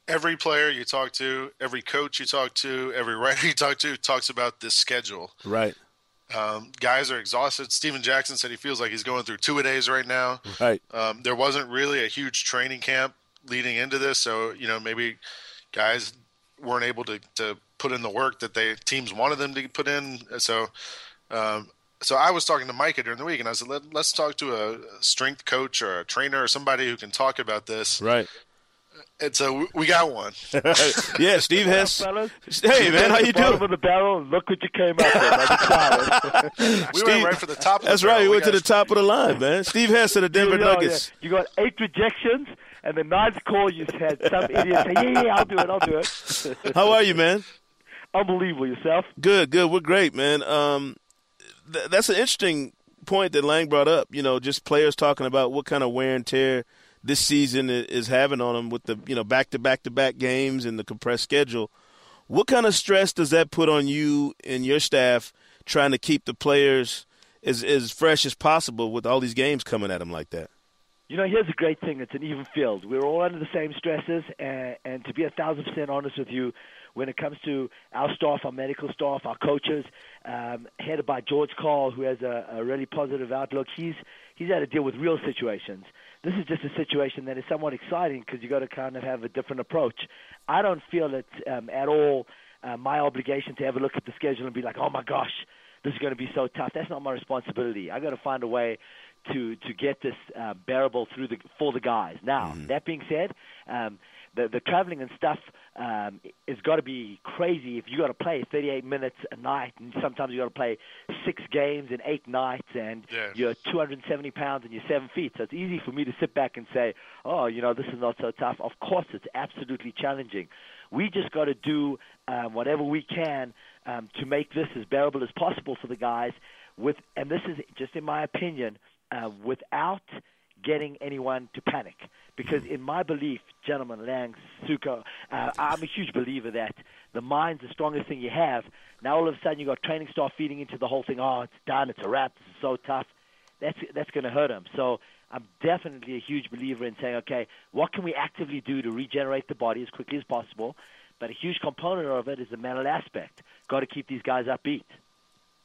Every player you talk to, every coach you talk to, every writer you talk to talks about this schedule. right, Um, guys are exhausted. Steven Jackson said he feels like he's going through two a days right now. right, Um, there wasn't really a huge training camp leading into this, so you know maybe guys weren't able to, to put in the work that they teams wanted them to put in. So, um, so I was talking to Micah during the week, and I said, Let, "Let's talk to a strength coach or a trainer or somebody who can talk about this." right. And so we- we got one. yeah, Steve Hess. fellas. Hey man, how you the bottom doing? of the barrel. and Look what you came up with. I'm. We Steve- went right for the top. Of That's the right. barrel. We went to got- the top of the line, man. Steve Hess of the Denver You know, Nuggets. yeah. You got eight rejections, and the ninth call you had some idiot say, "Yeah, yeah, I'll do it. I'll do it." How are you, man? Unbelievable yourself. Good, good. We're great, man. Um, th- that's an interesting point that Lang brought up. You know, just players talking about what kind of wear and tear this season is having on them with the you know back to back to back games and the compressed schedule. What kind of stress does that put on you and your staff trying to keep the players as as fresh as possible with all these games coming at them like that? You know, here's a great thing. It's an even field. We're all under the same stresses, and, and to be a thousand percent honest with you, when it comes to our staff, our medical staff, our coaches, um, headed by George Karl, who has a, a really positive outlook, he's he's had to deal with real situations. This is just a situation that is somewhat exciting because you got to kind of have a different approach. I don't feel it's um, at all uh, my obligation to ever look at the schedule and be like, oh my gosh, this is going to be so tough. That's not my responsibility. I got to find a way to to get this uh, bearable through the for the guys. Now, that being said, um, the the traveling and stuff um, has got to be crazy. If you got to play 38 minutes a night, and sometimes you got to play six games in eight nights, and Yeah. you're 270 pounds and you're seven feet, so it's easy for me to sit back and say, "Oh, you know, this is not so tough." Of course, it's absolutely challenging. We just got to do um, whatever we can um, to make this as bearable as possible for the guys. With and this is just in my opinion, uh, without getting anyone to panic. Because in my belief, gentlemen, Lang, Suko, uh, I'm a huge believer that the mind's the strongest thing you have. Now all of a sudden you've got training staff feeding into the whole thing. Oh, it's done. It's a wrap. This is so tough. That's that's going to hurt them. So I'm definitely a huge believer in saying, okay, what can we actively do to regenerate the body as quickly as possible? But a huge component of it is the mental aspect. Got to keep these guys upbeat.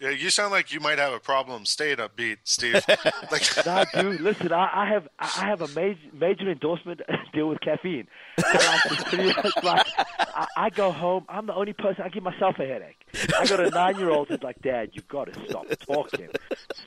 Yeah, you sound like you might have a problem staying upbeat, Steve. like, No, dude, listen, I, I have I have a major major endorsement deal with caffeine. I like to pretty much like I, I go home. I'm the only person. I give myself a headache. I got a nine year old who's like, Dad, you got to stop talking.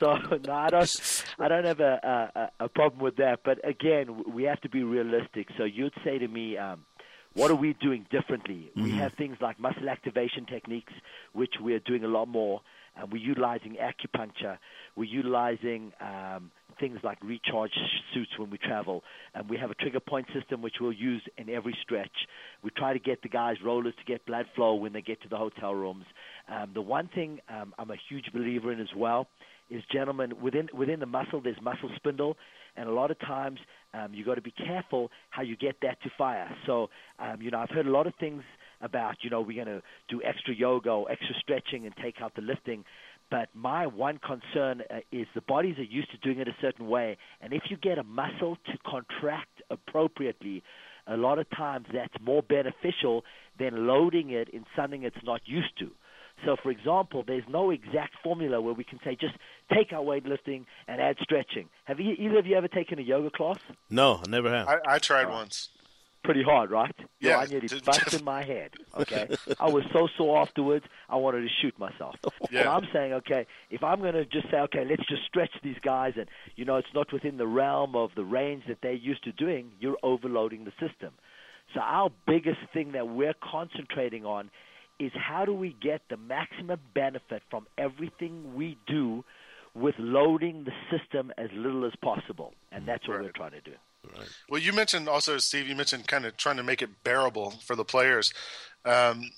So no, I don't. I don't have a, a a problem with that. But again, we have to be realistic. So you'd say to me, um, what are we doing differently? We Mhm. have things like muscle activation techniques, which we're doing a lot more. And we're utilizing acupuncture. We're utilizing um, things like recharge suits when we travel. And we have a trigger point system which we'll use in every stretch. We try to get the guys rollers to get blood flow when they get to the hotel rooms. Um, the one thing um, I'm a huge believer in as well is, gentlemen, within within the muscle there's muscle spindle, and a lot of times um, you got to be careful how you get that to fire. So, um, you know, I've heard a lot of things about, you know, we're going to do extra yoga or extra stretching and take out the lifting. But my one concern uh, is the bodies are used to doing it a certain way, and if you get a muscle to contract appropriately, a lot of times that's more beneficial than loading it in something it's not used to. So, for example, there's no exact formula where we can say just take our weightlifting and add stretching. Have you, either of you ever taken a yoga class? No, I never have. I, I tried once. Pretty hard, right? Yo, Yeah, I nearly busted my head. Okay, I was so sore afterwards. I wanted to shoot myself. And Yeah. I'm saying, okay, if I'm going to just say, okay, let's just stretch these guys, and you know, it's not within the realm of the range that they're used to doing, you're overloading the system. So our biggest thing that we're concentrating on is how do we get the maximum benefit from everything we do with loading the system as little as possible, and that's what we're trying to do. Well, you mentioned also, Steve. You mentioned kind of trying to make it bearable for the players. Um,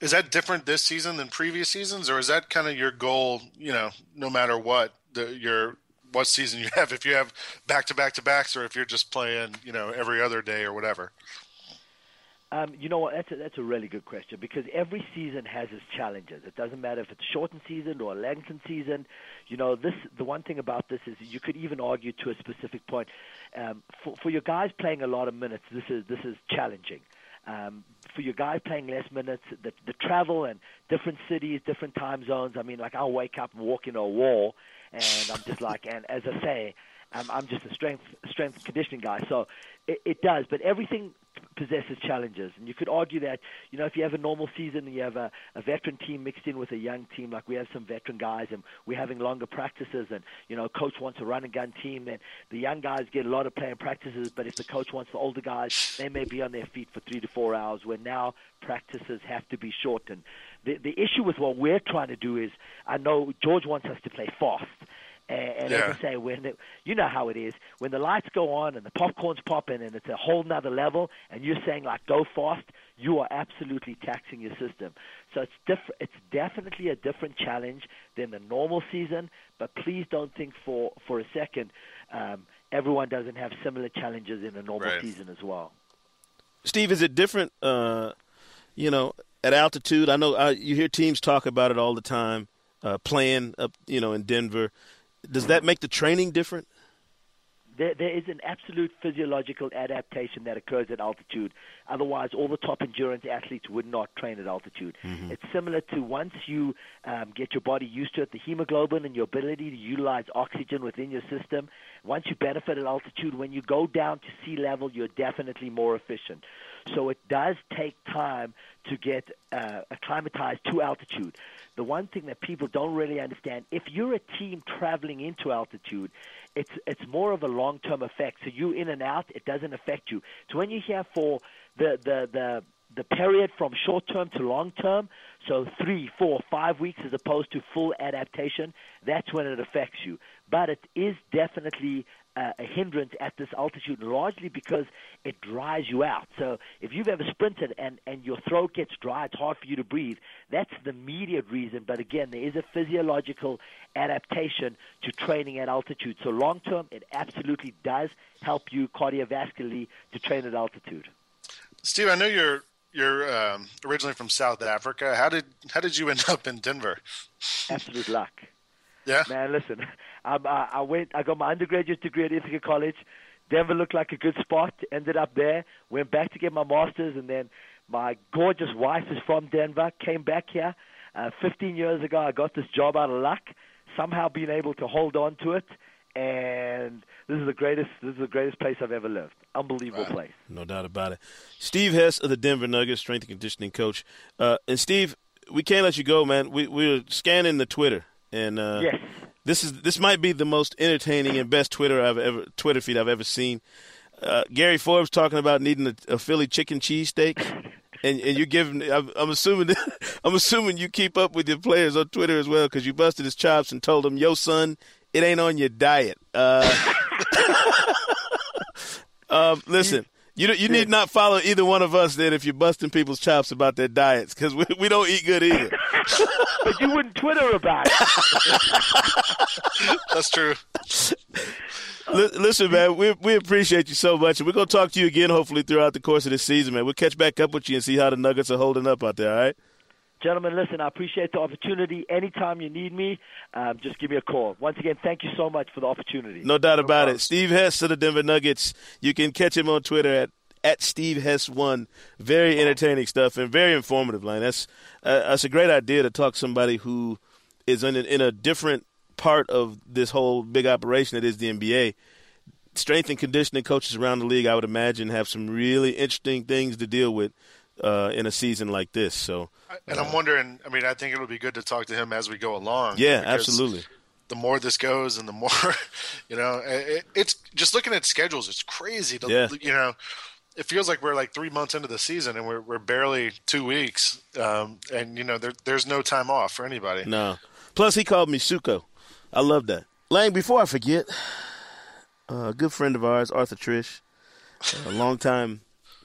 is that different this season than previous seasons, or is that kind of your goal? You know, no matter what the, your what season you have, if you have back to back to backs, or if you're just playing, you know, every other day or whatever. Um, you know what? That's a, that's a really good question because every season has its challenges. It doesn't matter if it's a shortened season or a lengthened season. You know, this the one thing about this is you could even argue to a specific point. Um, for, for your guys playing a lot of minutes, this is this is challenging. Um, for your guys playing less minutes, the, the travel and different cities, different time zones. I mean, like I'll wake up and walk into a wall, and I'm just like, and as I say, I'm, I'm just a strength strength conditioning guy. So it, it does, but everything possesses challenges, and you could argue that you know if you have a normal season and you have a, a veteran team mixed in with a young team, like we have some veteran guys, and we're having longer practices, and you know coach wants a run and gun team, then the young guys get a lot of playing practices, but if the coach wants the older guys, they may be on their feet for three to four hours. Where now practices have to be shortened. The the issue with what we're trying to do is, I know George wants us to play fast. And, and Yeah. as I say, when it, you know how it is, when the lights go on and the popcorn's popping and it's a whole nother level, and you're saying like go fast, you are absolutely taxing your system. So it's diff- It's definitely a different challenge than the normal season. But please don't think for for a second um, everyone doesn't have similar challenges in a normal Right. season as well. Steve, is it different? Uh, you know, at altitude. I know I, you hear teams talk about it all the time. Uh, playing up, you know, in Denver. Does that make the training different? There, there is an absolute physiological adaptation that occurs at altitude. Otherwise, all the top endurance athletes would not train at altitude. Mhm. It's similar to once you um, get your body used to it, the hemoglobin and your ability to utilize oxygen within your system. Once you benefit at altitude, when you go down to sea level, you're definitely more efficient. So it does take time to get uh, acclimatized to altitude. The one thing that people don't really understand, if you're a team traveling into altitude, it's it's more of a long-term effect. So you in and out, it doesn't affect you. So when you're here for the the the the period from short term to long term, so three, four, five weeks as opposed to full adaptation, that's when it affects you. But it is definitely uh, a hindrance at this altitude, largely because it dries you out. So if you've ever sprinted and, and your throat gets dry, it's hard for you to breathe. That's the immediate reason. But again, there is a physiological adaptation to training at altitude. So long term, it absolutely does help you cardiovascularly to train at altitude. Steve, I know you're you're um, originally from South Africa. How did how did you end up in Denver? Absolute luck. Yeah. Man, listen, I, I, I went. I got my undergraduate degree at Ithaca College. Denver looked like a good spot. Ended up there. Went back to get my master's, and then my gorgeous wife is from Denver. Came back here. Uh, 15 years ago, I got this job out of luck. Somehow, being able to hold on to it, and this is the greatest. This is the greatest place I've ever lived. Unbelievable place. No doubt about it. Steve Hess of the Denver Nuggets, strength and conditioning coach. Uh, and Steve, we can't let you go, man. We we're scanning the Twitter, and uh, Yes. This is this might be the most entertaining and best Twitter I've ever Twitter feed I've ever seen. Uh, Gary Forbes talking about needing a, a Philly chicken cheesesteak, and and you're giving. I'm, I'm assuming I'm assuming you keep up with your players on Twitter as well because you busted his chops and told him, "Yo, son, it ain't on your diet." Uh, um, listen. You you need not follow either one of us then if you're busting people's chops about their diets because we, we don't eat good either. but you wouldn't Twitter about it. That's true. L- Listen, man, we we appreciate you so much, and we're gonna talk to you again hopefully throughout the course of this season, man. We'll catch back up with you and see how the Nuggets are holding up out there. All right. Gentlemen, listen, I appreciate the opportunity. Anytime you need me, um, just give me a call. Once again, thank you so much for the opportunity. No doubt about it. Steve Hess of the Denver Nuggets. You can catch him on Twitter at at Steve Hess one. Very entertaining stuff and very informative. Line. That's uh, that's a great idea to talk to somebody who is in a, in a different part of this whole big operation that is the NBA. Strength and conditioning coaches around the league, I would imagine, have some really interesting things to deal with uh, in a season like this. So, and I'm wondering. I mean, I think it'll be good to talk to him as we go along. Yeah, absolutely. The more this goes, and the more, you know, it, it's just looking at schedules. It's crazy. To, yeah. You know, it feels like we're like three months into the season, and we're we're barely two weeks. Um, and you know, there, there's no time off for anybody. No. Plus, he called me Suko. I love that. Lang, before I forget, a good friend of ours, Arthur Triche, a longtime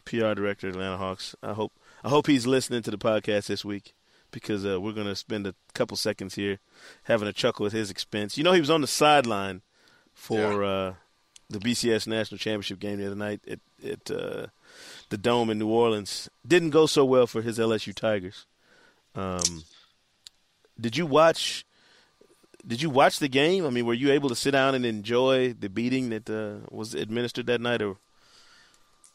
PR director at Atlanta Hawks. I hope I hope he's listening to the podcast this week because uh, we're going to spend a couple seconds here having a chuckle at his expense. You know, he was on the sideline for yeah. uh, the BCS National Championship game the other night at, at uh, the Dome in New Orleans. Didn't go so well for his LSU Tigers. Um, did you watch? Did you watch the game? I mean, were you able to sit down and enjoy the beating that uh, was administered that night, or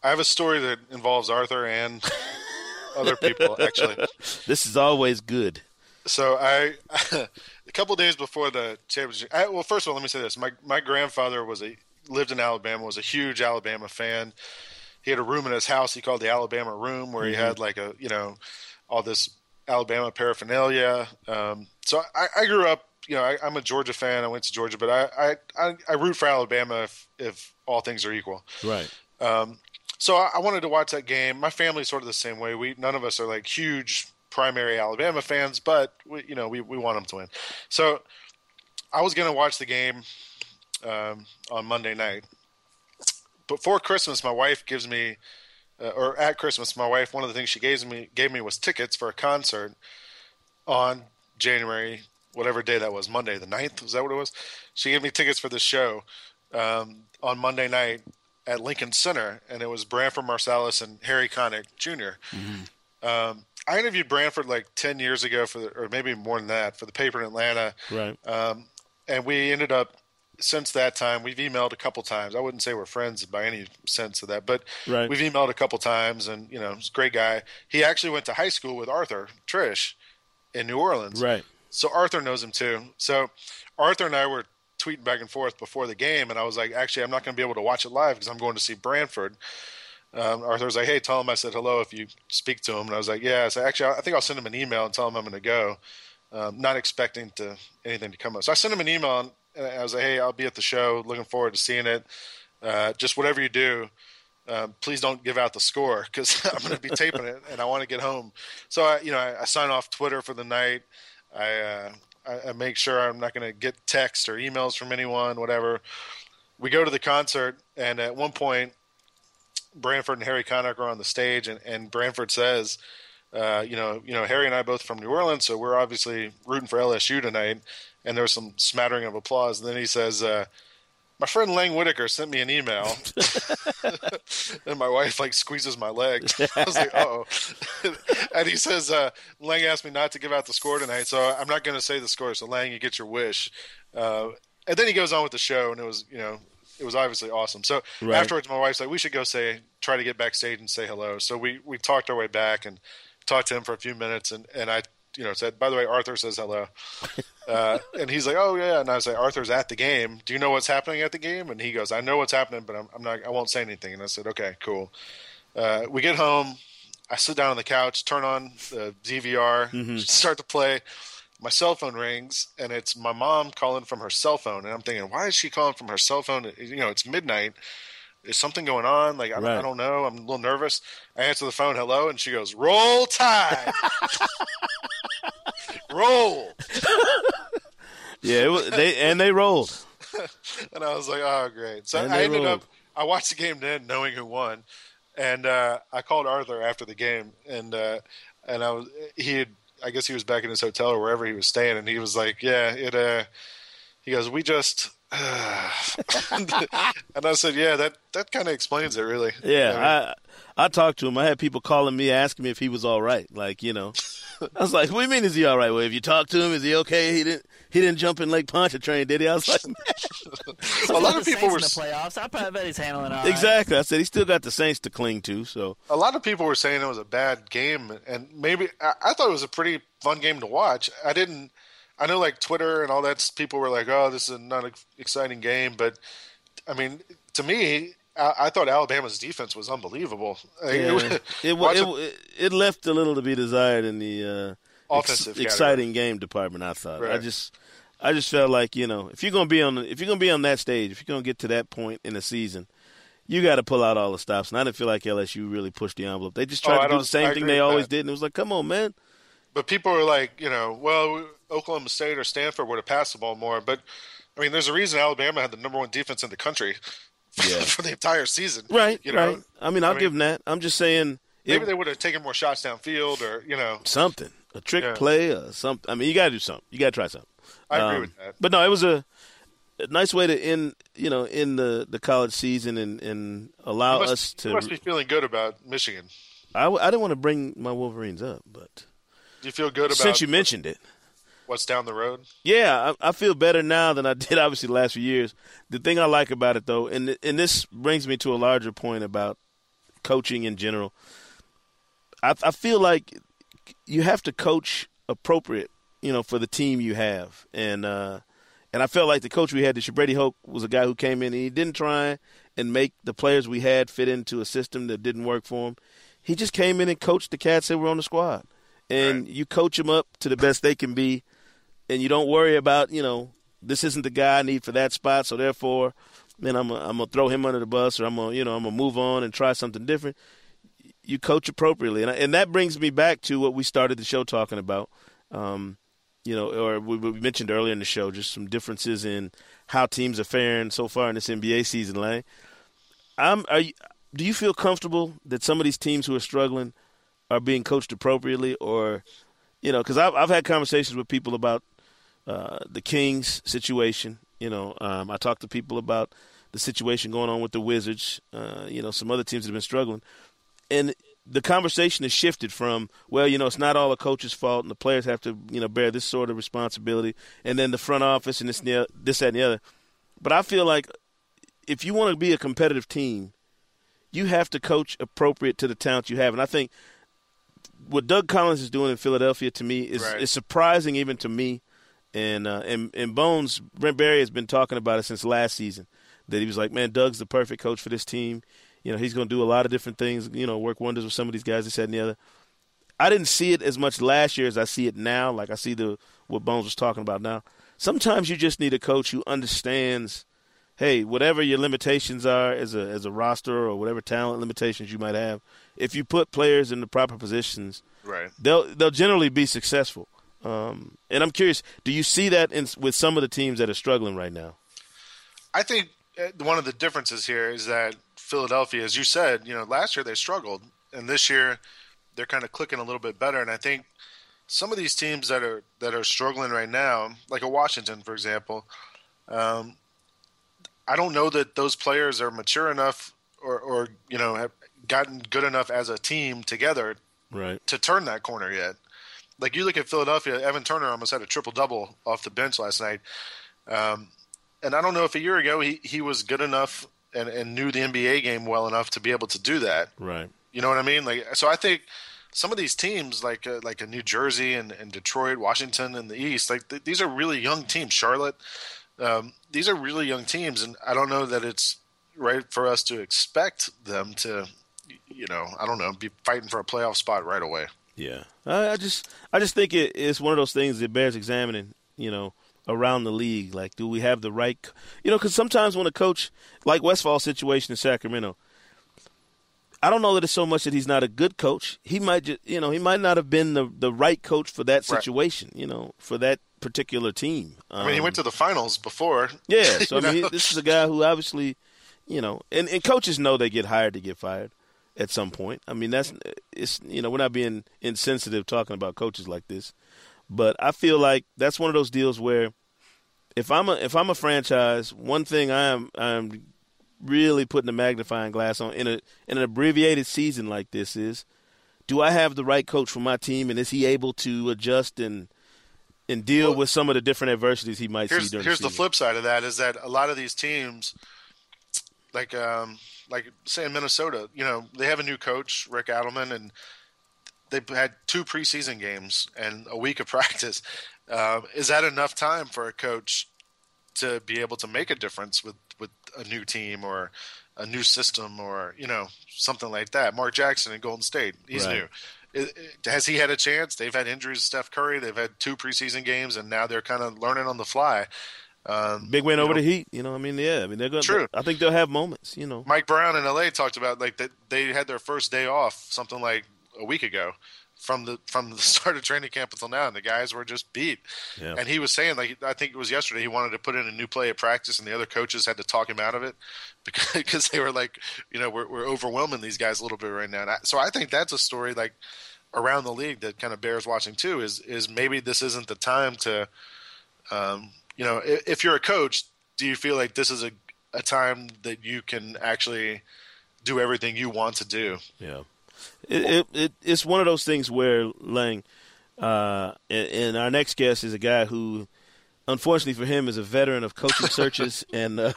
I have a story that involves Arthur and other people. Actually, this is always good. So I, a couple days before the championship. I, well, first of all, let me say this: my my grandfather was a lived in Alabama, was a huge Alabama fan. He had a room in his house he called the Alabama Room, where mm-hmm. he had like a you know all this Alabama paraphernalia. Um, so I, I, grew up. You know, I, am a Georgia fan. I went to Georgia, but I I, I root for Alabama if, if all things are equal. Right. Um, so I, I wanted to watch that game. My family's sort of the same way. We none of us are like huge primary Alabama fans, but we, you know we, we want them to win. So I was going to watch the game um, on Monday night. Before Christmas, my wife gives me, uh, or at Christmas, my wife one of the things she gave me gave me was tickets for a concert on January whatever day that was Monday the 9th was that what it was? She gave me tickets for the show um, on Monday night at Lincoln Center, and it was Branford Marsalis and Harry Connick junior mm-hmm. um, I interviewed Branford like ten years ago for, the, or maybe more than that, for the paper in Atlanta. Right. Um, and we ended up since that time we've emailed a couple times. I wouldn't say we're friends by any sense of that, but right. we've emailed a couple times, and you know, he's a great guy. He actually went to high school with Arthur Triche in New Orleans. Right. So Arthur knows him too. So Arthur and I were tweeting back and forth before the game, and I was like, actually, I'm not going to be able to watch it live because I'm going to see Branford. Um, Arthur was like, hey, tell him I said hello if you speak to him. And I was like, yeah. So actually, I think I'll send him an email and tell him I'm going to go, um, not expecting to anything to come up. So I sent him an email and I was like, hey, I'll be at the show. Looking forward to seeing it. Uh, just whatever you do, uh, please don't give out the score because I'm going to be taping it and I want to get home. So I, you know, I, I sign off Twitter for the night. I, uh, I, I make sure I'm not going to get text or emails from anyone, whatever. We go to the concert, and at one point, Branford and Harry Connick are on the stage, and, and Branford says, uh, "You know, you know, Harry and I both from New Orleans, so we're obviously rooting for LSU tonight." And there was some smattering of applause. And then he says, uh, my friend Lang Whitaker sent me an email, and my wife like squeezes my leg. I was like, "Oh," and he says, uh, "Lang asked me not to give out the score tonight, so I'm not going to say the score. So Lang, you get your wish." Uh, and then he goes on with the show, and it was you know it was obviously awesome. So right. afterwards, my wife's like, "We should go say try to get backstage and say hello." So we we talked our way back and talked to him for a few minutes, and and I you know said, "By the way, Arthur says hello." Uh, and he's like, "Oh yeah," and I was like, "Arthur's at the game. Do you know what's happening at the game?" And he goes, "I know what's happening, but I'm, I'm not. I won't say anything." And I said, "Okay, cool." Uh, we get home. I sit down on the couch, turn on the DVR, mm-hmm. start to play. my cell phone rings and it's my mom calling from her cell phone, and I'm thinking, why is she calling from her cell phone? You know, it's midnight. Is something going on? Like I, Right. I don't know. I'm a little nervous. I answer the phone, hello, and she goes, "Roll Tide, roll." Yeah, it was, they and they rolled. and I was like, "Oh, great!" So I ended rolled. up. I watched the game then, knowing who won, and uh, I called Arthur after the game, and uh, and I was he had I guess he was back in his hotel or wherever he was staying, and he was like, "Yeah, it." Uh, he goes, "We just." and I said, "Yeah, that that kind of explains it, really." I mean, Yeah, I I talked to him. I had people calling me asking me if he was all right. Like you know, I was like, "What do you mean is he all right?" Well, if you talk to him, is he okay? He didn't he didn't jump in Lake Pontchartrain, did he? I was like, a lot of people were in the playoffs. I probably bet he's handling it all right. exactly. I said he still got the Saints to cling to. So a lot of people were saying it was a bad game, and maybe I, I thought it was a pretty fun game to watch. I didn't. I know, like Twitter and all that, people were like, "Oh, this is not an exciting game," but I mean, to me, I, I thought Alabama's defense was unbelievable. Like, yeah, it, it, it it left a little to be desired in the uh, Offensive category. exciting game department. I thought. I just I just felt like you know if you're gonna be on if you're gonna be on that stage, if you're gonna get to that point in the season. You got to pull out all the stops, and I didn't feel like LSU really pushed the envelope. They just Oh, tried I to do the same I thing they always that. did, and it was like, "Come on, man!" But people were like, you know, well, Oklahoma State or Stanford would have passed the ball more. But I mean, there's a reason Alabama had the number one defense in the country Yeah. for the entire season. Right, You know, right. I mean, I'll give them that. I'm just saying, maybe it, they would have taken more shots downfield, or you know, something, a trick Yeah. play, or something. I mean, you got to do something. You got to try something. I agree Um, with that. But no, it was a, a nice way to end, you know, end the, the college season and, and allow you must, us to. you must be feeling good about Michigan. I, w- I didn't want to bring my Wolverines up, but Do you feel good about since you mentioned it, what's down the road? yeah, I, I feel better now than I did obviously the last few years. The thing I like about it though, and and this brings me to a larger point about coaching in general. I, I feel like you have to coach appropriate, you know, for the team you have, and uh, and I felt like the coach we had, the Brady Hoke, was a guy who came in and he didn't try and make the players we had fit into a system that didn't work for him. He just came in and coached the cats that were on the squad, and you coach them up to the best they can be, and you don't worry about you know this isn't the guy I need for that spot, so therefore, man, I'm gonna, I'm gonna throw him under the bus, or I'm gonna you know I'm gonna move on and try something different. You coach appropriately, and I, and that brings me back to what we started the show talking about. Um, you know, or we, we mentioned earlier in the show, just some differences in how teams are faring so far in this NBA season. Lang, I'm. Are you, do you feel comfortable that some of these teams who are struggling are being coached appropriately, or you know, because I've I've had conversations with people about uh, the Kings situation. You know, um, I talked to people about the situation going on with the Wizards. Uh, you know, some other teams that have been struggling, and the conversation has shifted from well, you know, it's not all the coach's fault, and the players have to you know bear this sort of responsibility, and then the front office and this this that and the other. But I feel like if you want to be a competitive team, you have to coach appropriate to the talent you have, and I think what Doug Collins is doing in Philadelphia to me is, Right. is surprising even to me. And uh, and and Bones Brent Barry has been talking about it since last season that he was like, man, Doug's the perfect coach for this team. You know, he's going to do a lot of different things. You know, work wonders with some of these guys. This, that, and the other. I didn't see it as much last year as I see it now. Like I see the what Bones was talking about now. Sometimes you just need a coach who understands. Hey, whatever your limitations are as a as a roster or whatever talent limitations you might have, if you put players in the proper positions, Right. they'll they'll generally be successful. Um, and I'm curious, do you see that in, with some of the teams that are struggling right now? I think uh, one of the differences here is that Philadelphia, as you said, you know, last year they struggled, and this year they're kind of clicking a little bit better. And I think some of these teams that are that are struggling right now, like a Washington, for example, um, I don't know that those players are mature enough or, or you know have gotten good enough as a team together Right. to turn that corner yet. Like you look at Philadelphia, Evan Turner almost had a triple double off the bench last night. Um, and I don't know if a year ago he, he was good enough and, and knew the NBA game well enough to be able to do that. Right. You know what I mean? Like, so I think some of these teams, like uh, like a New Jersey and, and Detroit, Washington, and the East, like th- these are really young teams. Charlotte, um, these are really young teams, and I don't know that it's right for us to expect them to, you know, I don't know, be fighting for a playoff spot right away. Yeah, I, I just I just think it, it's one of those things that bears examining. You know, around the league, like do we have the right? You know, because sometimes when a coach like Westphal's situation in Sacramento, I don't know that it's so much that he's not a good coach. He might just, you know, he might not have been the the right coach for that situation. Right. You know, for that particular team. Um, I mean, he went um, to the finals before. Yeah, so I mean, this is a guy who obviously, you know, and, and coaches know they get hired to get fired at some point. I mean, that's it's you know we're not being insensitive talking about coaches like this, but I feel like that's one of those deals where if I'm a if I'm a franchise, one thing I am I'm really putting a magnifying glass on in a in an abbreviated season like this is, do I have the right coach for my team, and is he able to adjust and and deal well, with some of the different adversities he might see during here's the, the flip side of that is that a lot of these teams like um, like say in Minnesota, you know, they have a new coach, Rick Adelman, and they've had two preseason games and a week of practice. Uh, is that enough time for a coach to be able to make a difference with with a new team or a new system or you know something like that? Mark Jackson in Golden State, he's right. new. has he had a chance? They've had injuries. Steph Curry. They've had two preseason games, and now they're kind of learning on the fly. Um, Big win over know, the Heat. You know, I mean, yeah, I mean, they're going. True. I think they'll have moments. You know, Mike Brown in LA talked about like that they had their first day off something like a week ago from the from the start of training camp until now, and the guys were just beat. Yeah. And he was saying like I think it was yesterday he wanted to put in a new play at practice, and the other coaches had to talk him out of it because, because they were like, you know, we're, we're overwhelming these guys a little bit right now. I, so I think that's a story like around the league that kind of bears watching too. Is is maybe this isn't the time to. Um, you know, if, if you're a coach, do you feel like this is a, a time that you can actually do everything you want to do? Yeah. It, it, it it's one of those things where Lang, uh, and, and, our next guest is a guy who, unfortunately for him, is a veteran of coaching searches and uh,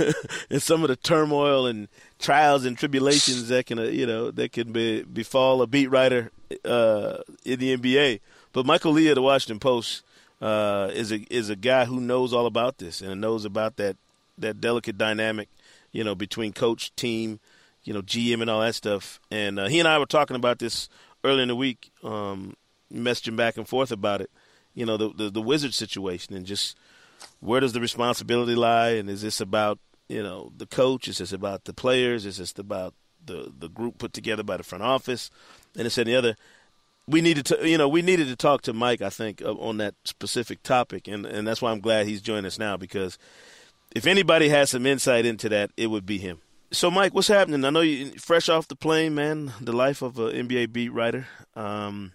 and some of the turmoil and trials and tribulations that can uh, you know that can be, befall a beat writer uh, in the NBA. But Michael Lee of the Washington Post uh, is a is a guy who knows all about this and knows about that that delicate dynamic, you know, between coach, team, you know, GM, and all that stuff. And uh, he and I were talking about this early in the week, um, messaging back and forth about it. You know, the, the the Wizard situation and just where does the responsibility lie? And is this about you know the coach? Is this about the players? Is this about the the group put together by the front office? And it's and the other we needed to, you know, we needed to talk to Mike. I think on that specific topic, and and that's why I'm glad he's joining us now because if anybody has some insight into that, it would be him. So, Mike, what's happening? I know you fresh off the plane, man. The life of an NBA beat writer. Um,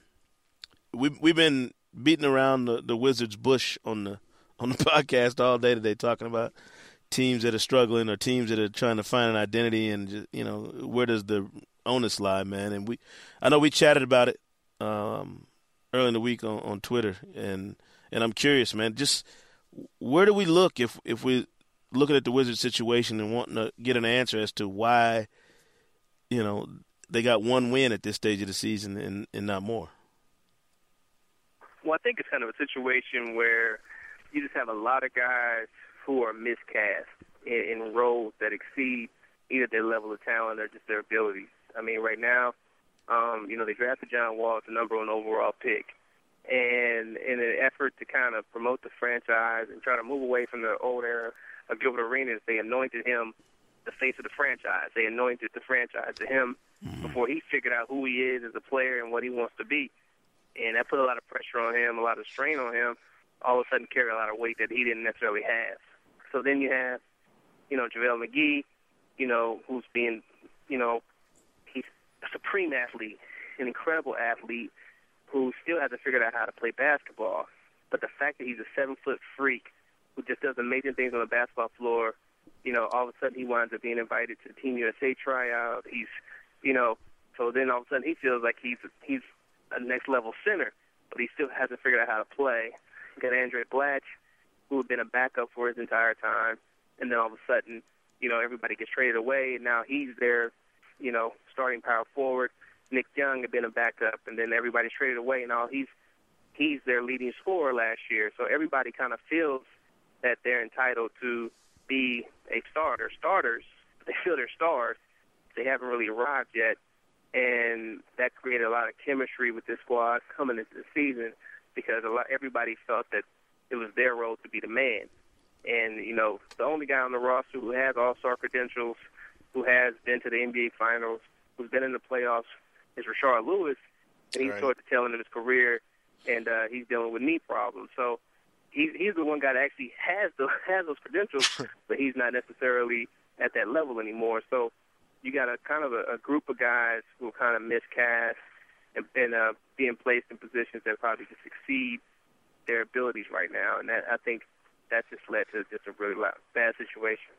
we we've been beating around the, the Wizards' bush on the on the podcast all day today, talking about teams that are struggling or teams that are trying to find an identity, and just, you know where does the onus lie, man? And we, I know we chatted about it um, early in the week on, on Twitter, and and I'm curious, man. Just where do we look if if we looking at the Wizards situation and wanting to get an answer as to why, you know, they got one win at this stage of the season and, and not more? Well, I think it's kind of a situation where you just have a lot of guys who are miscast in, in roles that exceed either their level of talent or just their abilities. I mean, right now, um, you know, they drafted John Wall as the number one overall pick. And in an effort to kind of promote the franchise and try to move away from the old era of Gilbert Arenas, they anointed him the face of the franchise. They anointed the franchise to him mm-hmm. before he figured out who he is as a player and what he wants to be. And that put a lot of pressure on him, a lot of strain on him. All of a sudden, carry a lot of weight that he didn't necessarily have. So then you have, you know, JaVale McGee, you know, who's being, you know, supreme athlete, an incredible athlete who still hasn't figured out how to play basketball. But the fact that he's a seven foot freak who just does amazing things on the basketball floor, you know, all of a sudden he winds up being invited to the Team USA tryout. He's, you know, so then all of a sudden he feels like he's he's a next level center, but he still hasn't figured out how to play. You got Andray Blatche, who had been a backup for his entire time, and then all of a sudden, you know, everybody gets traded away, and now he's there you know, starting power forward. Nick Young had been a backup, and then everybody traded away, and all he's he's their leading scorer last year. So everybody kind of feels that they're entitled to be a starter. Starters, they feel they're stars. They haven't really arrived yet, and that created a lot of chemistry with this squad coming into the season because a lot everybody felt that it was their role to be the man. And you know, the only guy on the roster who has All-Star credentials, who has been to the NBA Finals, who's been in the playoffs, is Rashard Lewis, and he's Right. toward the tail end of his career, and uh, he's dealing with knee problems. So he's he's the one guy that actually has the has those credentials, but he's not necessarily at that level anymore. So you got a kind of a, a group of guys who are kind of miscast and, and uh, being placed in positions that probably just exceed their abilities right now, and that I think that just led to just a really bad situation.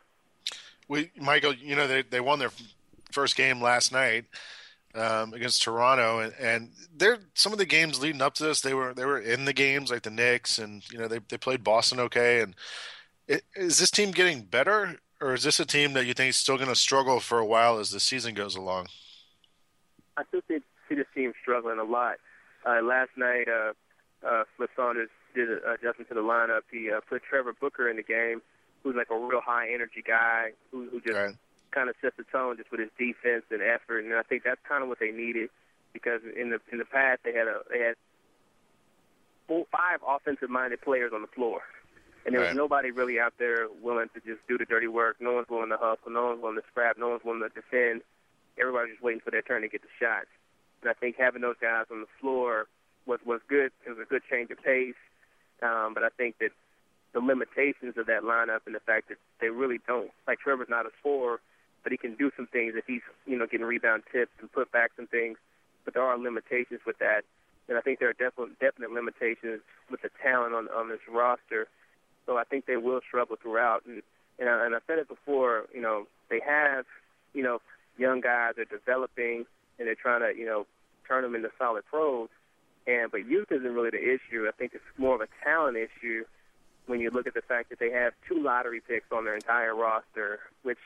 We, Michael, you know they they won their first game last night um, against Toronto, and, and they're some of the games leading up to this. They were they were in the games like the Knicks, and you know they they played Boston okay. And i- is this team getting better, or is this a team that you think is still going to struggle for a while as the season goes along? I still think see this team struggling a lot. Uh, last night, uh, uh, Flip Saunders did an adjustment to the lineup. He uh, put Trevor Booker in the game, who's like a real high energy guy who, who just kind of sets the tone just with his defense and effort. And I think that's kind of what they needed because in the in the past they had a they had four, five offensive minded players on the floor. And there was Right. nobody really out there willing to just do the dirty work. No one's willing to hustle. No one's willing to scrap. No one's willing to defend. Everybody's just waiting for their turn to get the shots. And I think having those guys on the floor was was good. It was a good change of pace. Um, but I think that the limitations of that lineup and the fact that they really don't like Trevor's not a scorer, but he can do some things if he's you know getting rebound tips and put back some things. But there are limitations with that, and I think there are definite definite limitations with the talent on on this roster. So I think they will struggle throughout. And and I, and I said it before, you know, they have you know young guys they're developing and they're trying to you know turn them into solid pros. And but youth isn't really the issue. I think it's more of a talent issue when you look at the fact that they have two lottery picks on their entire roster, which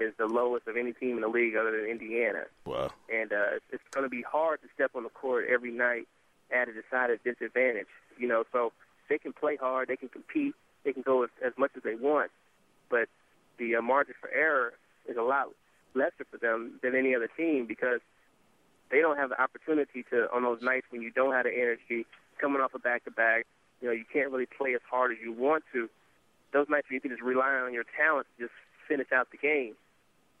is the lowest of any team in the league other than Indiana. Wow. And uh, it's going to be hard to step on the court every night at a decided disadvantage. You know, so they can play hard, they can compete, they can go as, as much as they want, but the uh, margin for error is a lot lesser for them than any other team because they don't have the opportunity to on those nights when you don't have the energy coming off a back to back. You know, you can't really play as hard as you want to. Those nights where you can just rely on your talent to just finish out the game.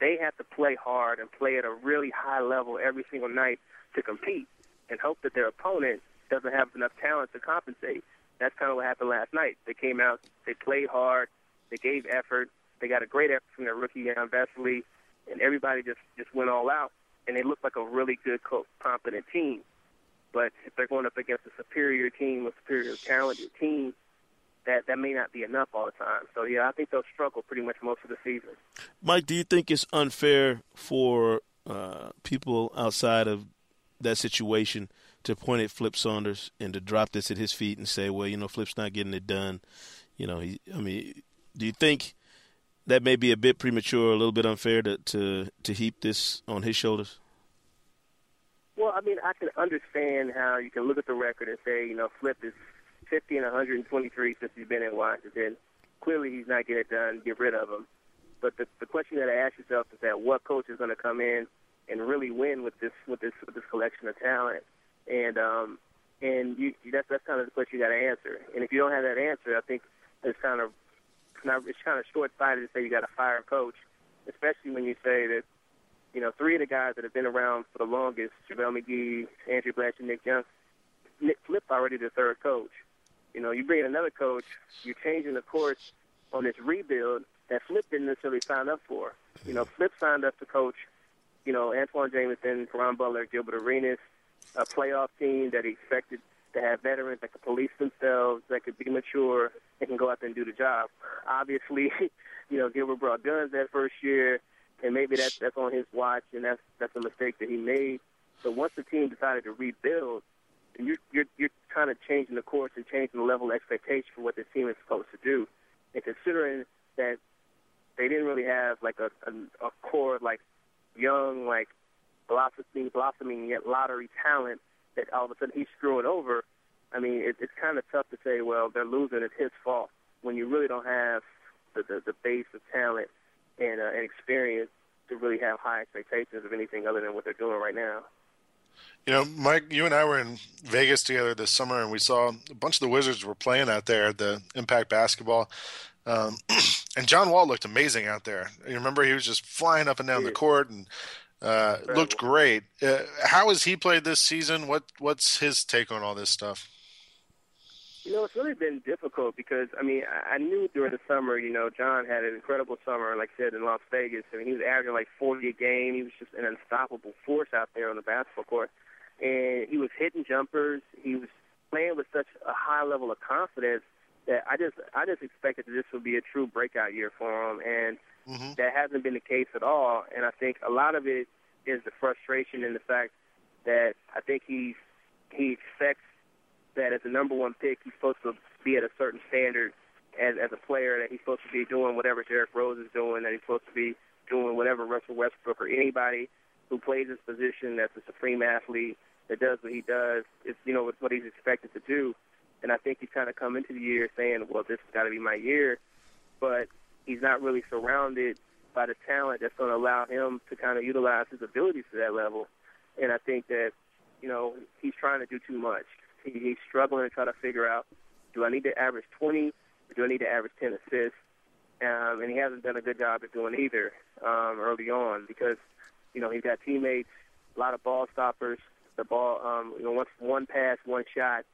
They have to play hard and play at a really high level every single night to compete and hope that their opponent doesn't have enough talent to compensate. That's kind of what happened last night. They came out, they played hard, they gave effort, they got a great effort from their rookie Jan Vesely, and everybody just just went all out, and they looked like a really good, co- competent team. But if they're going up against a superior team, a superior talented team, that that may not be enough all the time. So yeah, I think they'll struggle pretty much most of the season. Mike, do you think it's unfair for uh, people outside of that situation to point at Flip Saunders and to drop this at his feet and say, "Well, you know, Flip's not getting it done." You know, he, I mean, do you think that may be a bit premature, a little bit unfair to to, to heap this on his shoulders? Well, I mean, I can understand how you can look at the record and say, you know, Flip is 50 and 123 since he's been in Washington. Clearly, he's not getting it done. Get rid of him. But the, the question got to ask yourself is that what coach is going to come in and really win with this with this with this collection of talent? And um, and you that's that's kind of the question you got to answer. And if you don't have that answer, I think it's kind of it's kind of short sighted to say you got to fire a coach, especially when you say that you know, three of the guys that have been around for the longest, JaVale McGee, Andray Blatche, Nick Johnson, Nick Flip's already the third coach. You know, you bring in another coach, you're changing the course on this rebuild that Flip didn't necessarily sign up for. You know, Flip signed up to coach, you know, Antawn Jamison, Caron Butler, Gilbert Arenas, a playoff team that he expected to have veterans that could police themselves, that could be mature, and can go out there and do the job. Obviously, you know, Gilbert brought guns that first year and maybe that's that's on his watch, and that's that's a mistake that he made. So once the team decided to rebuild, and you're you're you're kind of changing the course and changing the level of expectation for what this team is supposed to do, and considering that they didn't really have like a a, a core like young like blossoming blossoming yet lottery talent that all of a sudden he's screwing over. I mean, it, it's kind of tough to say, well, they're losing, it's his fault, when you really don't have the the, the base of talent and, uh, and experience to really have high expectations of anything other than what they're doing right now. You know, Mike, you and I were in Vegas together this summer, and we saw a bunch of the Wizards were playing out there at the Impact Basketball. Um, and John Wall looked amazing out there. You remember he was just flying up and down the court and uh, looked great. Uh, how has he played this season? What What's his take on all this stuff? You know, it's really been difficult because I mean, I knew during the summer, you know, John had an incredible summer, like I said, in Las Vegas. I mean, he was averaging like 40 a game. He was just an unstoppable force out there on the basketball court, and he was hitting jumpers. He was playing with such a high level of confidence that I just, I just expected that this would be a true breakout year for him, and mm-hmm. that hasn't been the case at all. And I think a lot of it is the frustration and the fact that I think he's he expects that as the number one pick, he's supposed to be at a certain standard as as a player. That he's supposed to be doing whatever Derrick Rose is doing. That he's supposed to be doing whatever Russell Westbrook or anybody who plays his position that's a supreme athlete that does what he does. It's you know it's what he's expected to do. And I think he's kind of come into the year saying, well, this has got to be my year. But he's not really surrounded by the talent that's going to allow him to kind of utilize his abilities to that level. And I think that, you know, he's trying to do too much he's struggling to try to figure out, do I need to average 20 or do I need to average 10 assists? Um, and he hasn't done a good job at doing either um, early on because, you know, he's got teammates, a lot of ball stoppers, the ball, um, you know, once one pass, one shot,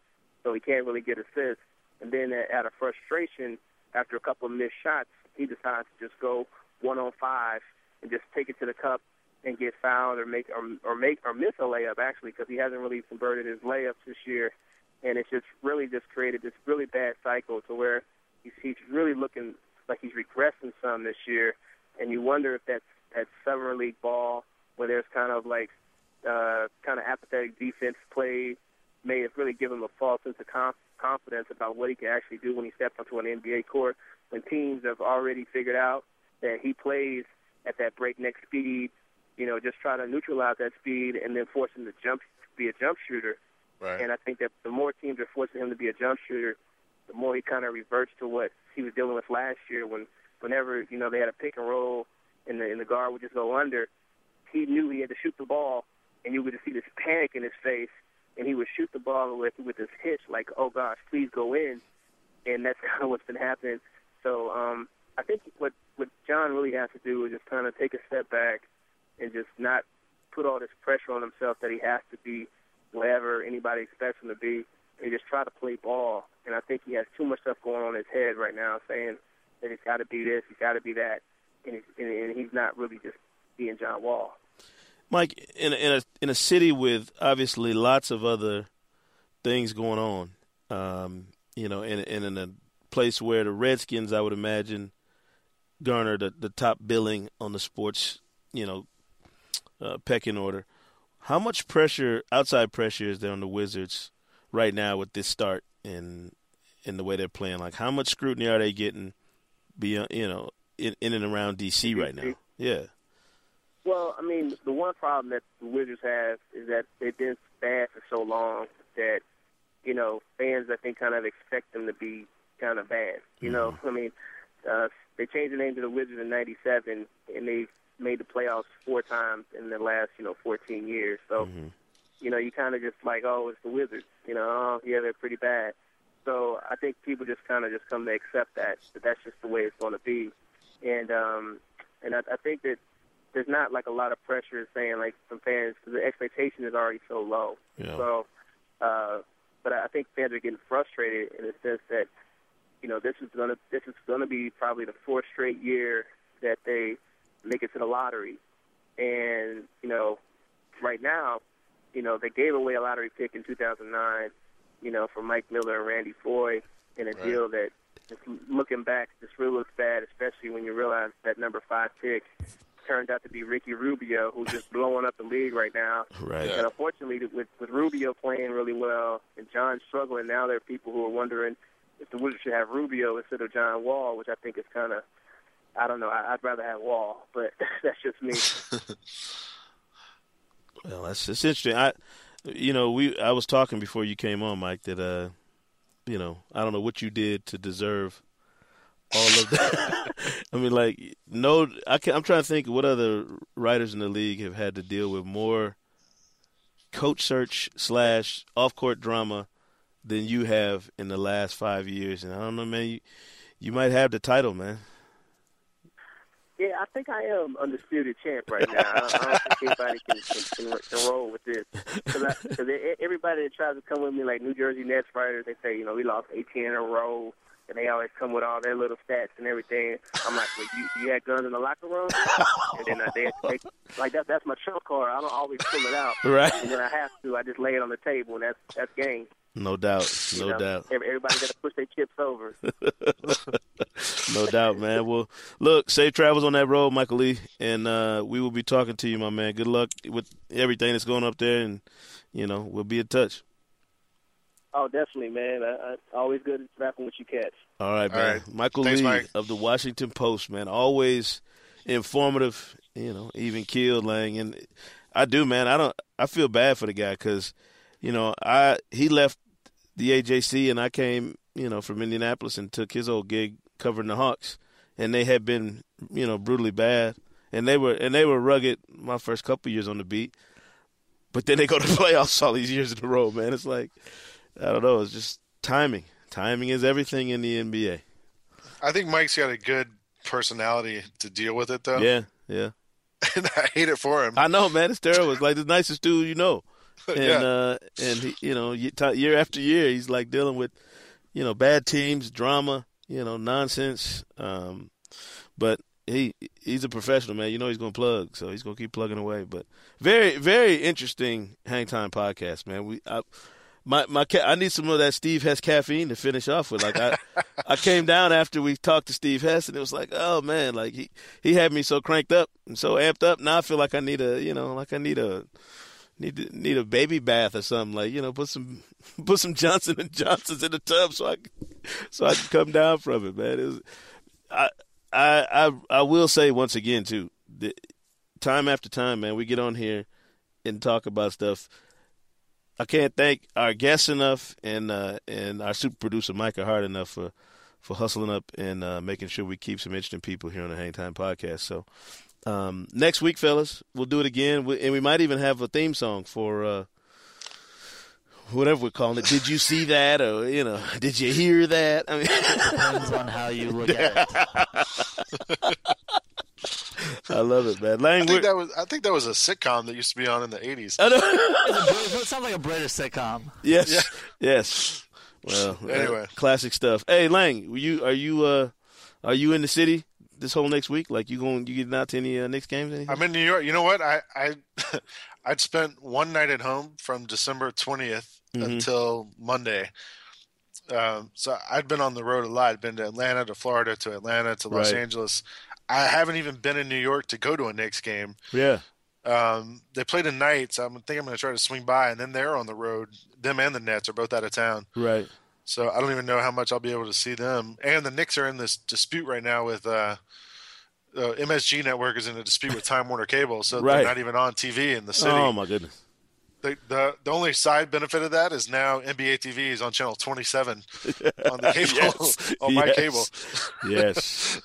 so he can't really get assists. And then out of frustration, after a couple of missed shots, he decides to just go one on five and just take it to the cup and get fouled or make or, or make or miss a layup actually because he hasn't really converted his layups this year, and it's just really just created this really bad cycle to where he's he's really looking like he's regressing some this year, and you wonder if that's that summer league ball where there's kind of like uh, kind of apathetic defense play may have really given him a false sense of conf- confidence about what he can actually do when he steps onto an NBA court. When teams have already figured out that he plays at that breakneck speed you know, just try to neutralize that speed and then force him to jump, be a jump shooter. Right. And I think that the more teams are forcing him to be a jump shooter, the more he kind of reverts to what he was dealing with last year when, whenever you know they had a pick and roll and the and the guard would just go under, he knew he had to shoot the ball, and you would see this panic in his face, and he would shoot the ball with with his hitch like, oh gosh, please go in, and that's kind of what's been happening. So um, I think what what John really has to do is just kind of take a step back and just not put all this pressure on himself that he has to be whatever anybody expects him to be, and just try to play ball. And I think he has too much stuff going on in his head right now, saying that he's got to be this, he's got to be that, and, he's, and, and he's not really just being John Wall. Mike, in a, in a in a city with obviously lots of other things going on, um, you know, and, and in a place where the Redskins, I would imagine, garner the, the top billing on the sports, you know, uh, pecking order. How much pressure, outside pressure, is there on the Wizards right now with this start and in the way they're playing? Like, how much scrutiny are they getting, beyond, you know, in, in and around DC right now? Yeah. Well, I mean, the one problem that the Wizards have is that they've been bad for so long that you know fans I think kind of expect them to be kind of bad. You mm-hmm. know, I mean, uh, they changed the name to the Wizards in '97, and they made the playoffs four times in the last, you know, 14 years. So, mm-hmm. you know, you kind of just like, oh, it's the Wizards. You know, oh, yeah, they're pretty bad. So I think people just kind of just come to accept that that that's just the way it's going to be, and um, and I, I think that there's not like a lot of pressure saying like from fans because the expectation is already so low. Yeah. So, uh, but I think fans are getting frustrated in the sense that you know this is gonna this is gonna be probably the fourth straight year that they make it to the lottery. And, you know, right now, you know, they gave away a lottery pick in 2009, you know, for Mike Miller and Randy Foye in a right. deal that, just looking back, just really looks bad, especially when you realize that number five pick turned out to be Ricky Rubio, who's just blowing up the league right now. Right. And unfortunately, with, with Rubio playing really well and John struggling, now there are people who are wondering if the Wizards should have Rubio instead of John Wall, which I think is kind of I don't know. I, would rather have Wall, but that's just me. well, that's it's interesting. I, you know, we I was talking before you came on, Mike, that uh, you know, I don't know what you did to deserve all of that. I mean, like no, I can, I'm trying to think what other writers in the league have had to deal with more coach search slash off court drama than you have in the last five years. And I don't know, man, you, you might have the title, man. Yeah, I think I am undisputed champ right now. I don't, I don't think anybody can, can, can, roll with this. Because everybody that tries to come with me, like New Jersey Nets writers, they say, you know, we lost 18 in a row, and they always come with all their little stats and everything. I'm like, well, you, you had guns in the locker room? and then uh, they, they like that. That's my trump card. I don't always pull it out. Right. And when I have to, I just lay it on the table, and that's that's game. No doubt. No you know? doubt. Everybody got to push their chips over. no doubt, man. Well, look, safe travels on that road, Michael Lee, and uh, we will be talking to you, my man. Good luck with everything that's going up there, and you know we'll be in touch. Oh, definitely, man. I, I, always good rapping with you cats. All right, man. All right. Michael Thanks, Lee Mike. of the Washington Post, man. Always informative, you know, even killed Lang. And I do, man. I don't. I feel bad for the guy because, you know, I he left the AJC and I came, you know, from Indianapolis and took his old gig covering the Hawks, and they had been, you know, brutally bad, and they were and they were rugged my first couple years on the beat, but then they go to playoffs all these years in a row, man. It's like I don't know. It's just timing. Timing is everything in the NBA. I think Mike's got a good personality to deal with it, though. Yeah, yeah. and I hate it for him. I know, man. It's terrible. It's like the nicest dude you know, and Yeah. uh, and he, you know, year after year, he's like dealing with, you know, bad teams, drama, you know, nonsense. Um, but he he's a professional, man. You know, he's gonna plug, so he's gonna keep plugging away. But very very interesting hang time podcast, man. We I, my my I need some of that Steve Hess caffeine to finish off with. Like I I came down after we talked to Steve Hess, and it was like, oh man, like he he had me so cranked up and so amped up. Now I feel like I need a you know like I need a need to, need a baby bath or something. Like you know, put some put some Johnson and Johnsons in the tub so I so I can come down from it, man. It was, I I I I will say once again too, that time after time, man, we get on here and talk about stuff. I can't thank our guests enough and uh, and our super producer Micah Hart enough for for hustling up and uh, making sure we keep some interesting people here on the Hang Time podcast. So um, next week, fellas, we'll do it again, we, and we might even have a theme song for uh, whatever we're calling it. Did you see that, or you know, did you hear that? I mean, Depends on how you look at it. I love it, man. Lang, I think that was I think that was a sitcom that used to be on in the eighties. I know. It sounds like a British sitcom. Yes. Yes. Well, uh, Anyway. classic stuff. Hey, Lang, you are you uh are you in the city this whole next week? Like you going you getting out to any uh, Knicks games? Anything? I'm in New York. You know what? I I I'd spent one night at home from December 20th Mhm. until Monday. Um, so I'd been on the road a lot. I'd been to Atlanta, to Florida, to Atlanta, to Los Right. Angeles. I haven't even been in New York to go to a Knicks game. yeah. Um, they play tonight, so I'm think I'm going to try to swing by, and then they're on the road. Them and the Nets are both out of town, Right. So I don't even know how much I'll be able to see them. And the Knicks are in this dispute right now with uh, uh, MSG Network is in a dispute with Time Warner Cable, so Right. they're not even on TV in the city. Oh my goodness. the, the the only side benefit of that is now NBA TV is on channel 27 on the cable Yes. on my Yes. cable. Yes.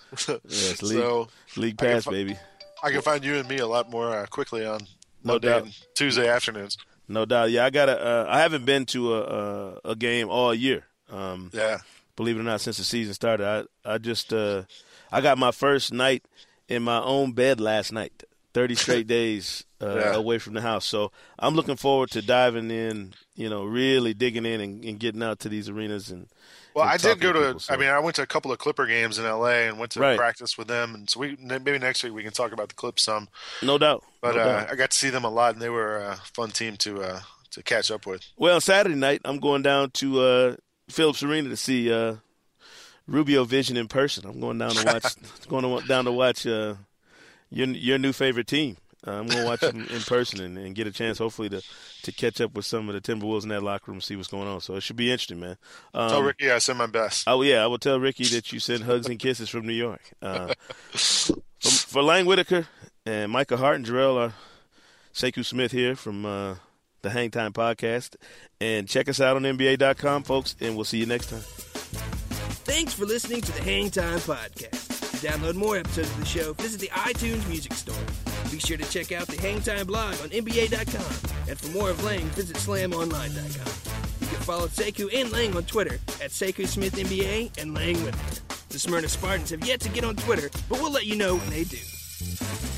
Yes. League, so league I pass, fi- baby. I can find you and me a lot more uh, quickly on No Monday doubt. Tuesday afternoons. No doubt. Yeah, I got to uh, I haven't been to a a, a game all year. Um, Yeah. believe it or not, since the season started, I I just uh, I got my first night in my own bed last night. Thirty straight days uh, Yeah. away from the house, so I'm looking forward to diving in. You know, really digging in and, and getting out to these arenas and. Well, I did go to. people, so- I mean, I went to a couple of Clipper games in LA and went to Right. practice with them, and so we maybe next week we can talk about the Clips some. no doubt. But no uh, doubt. I got to see them a lot, and they were a fun team to uh, to catch up with. Well, Saturday night I'm going down to uh, Phillips Arena to see uh, Rubio Vision in person. I'm going down to watch going to, down to watch uh, your your new favorite team. Uh, I'm going to watch them in person and, and get a chance, hopefully, to to catch up with some of the Timberwolves in that locker room, see what's going on. So it should be interesting, man. Um, Tell Ricky I send my best. Oh yeah, I will tell Ricky that you send hugs and kisses from New York. Uh, for, for Lang Whitaker and Micah Hart and Jarrell are Sekou Smith here from uh, the Hangtime Podcast. And check us out on NBA.com, folks, and we'll see you next time. Thanks for listening to the Hangtime Podcast. To download more episodes of the show, visit the iTunes Music Store. Be sure to check out the Hang Time blog on NBA.com. And for more of Lang, visit SlamOnline.com. You can follow Sekou and Lang on Twitter at Sekou Smith NBA and Lang Whitaker. The Smyrna Spartans have yet to get on Twitter, but we'll let you know when they do.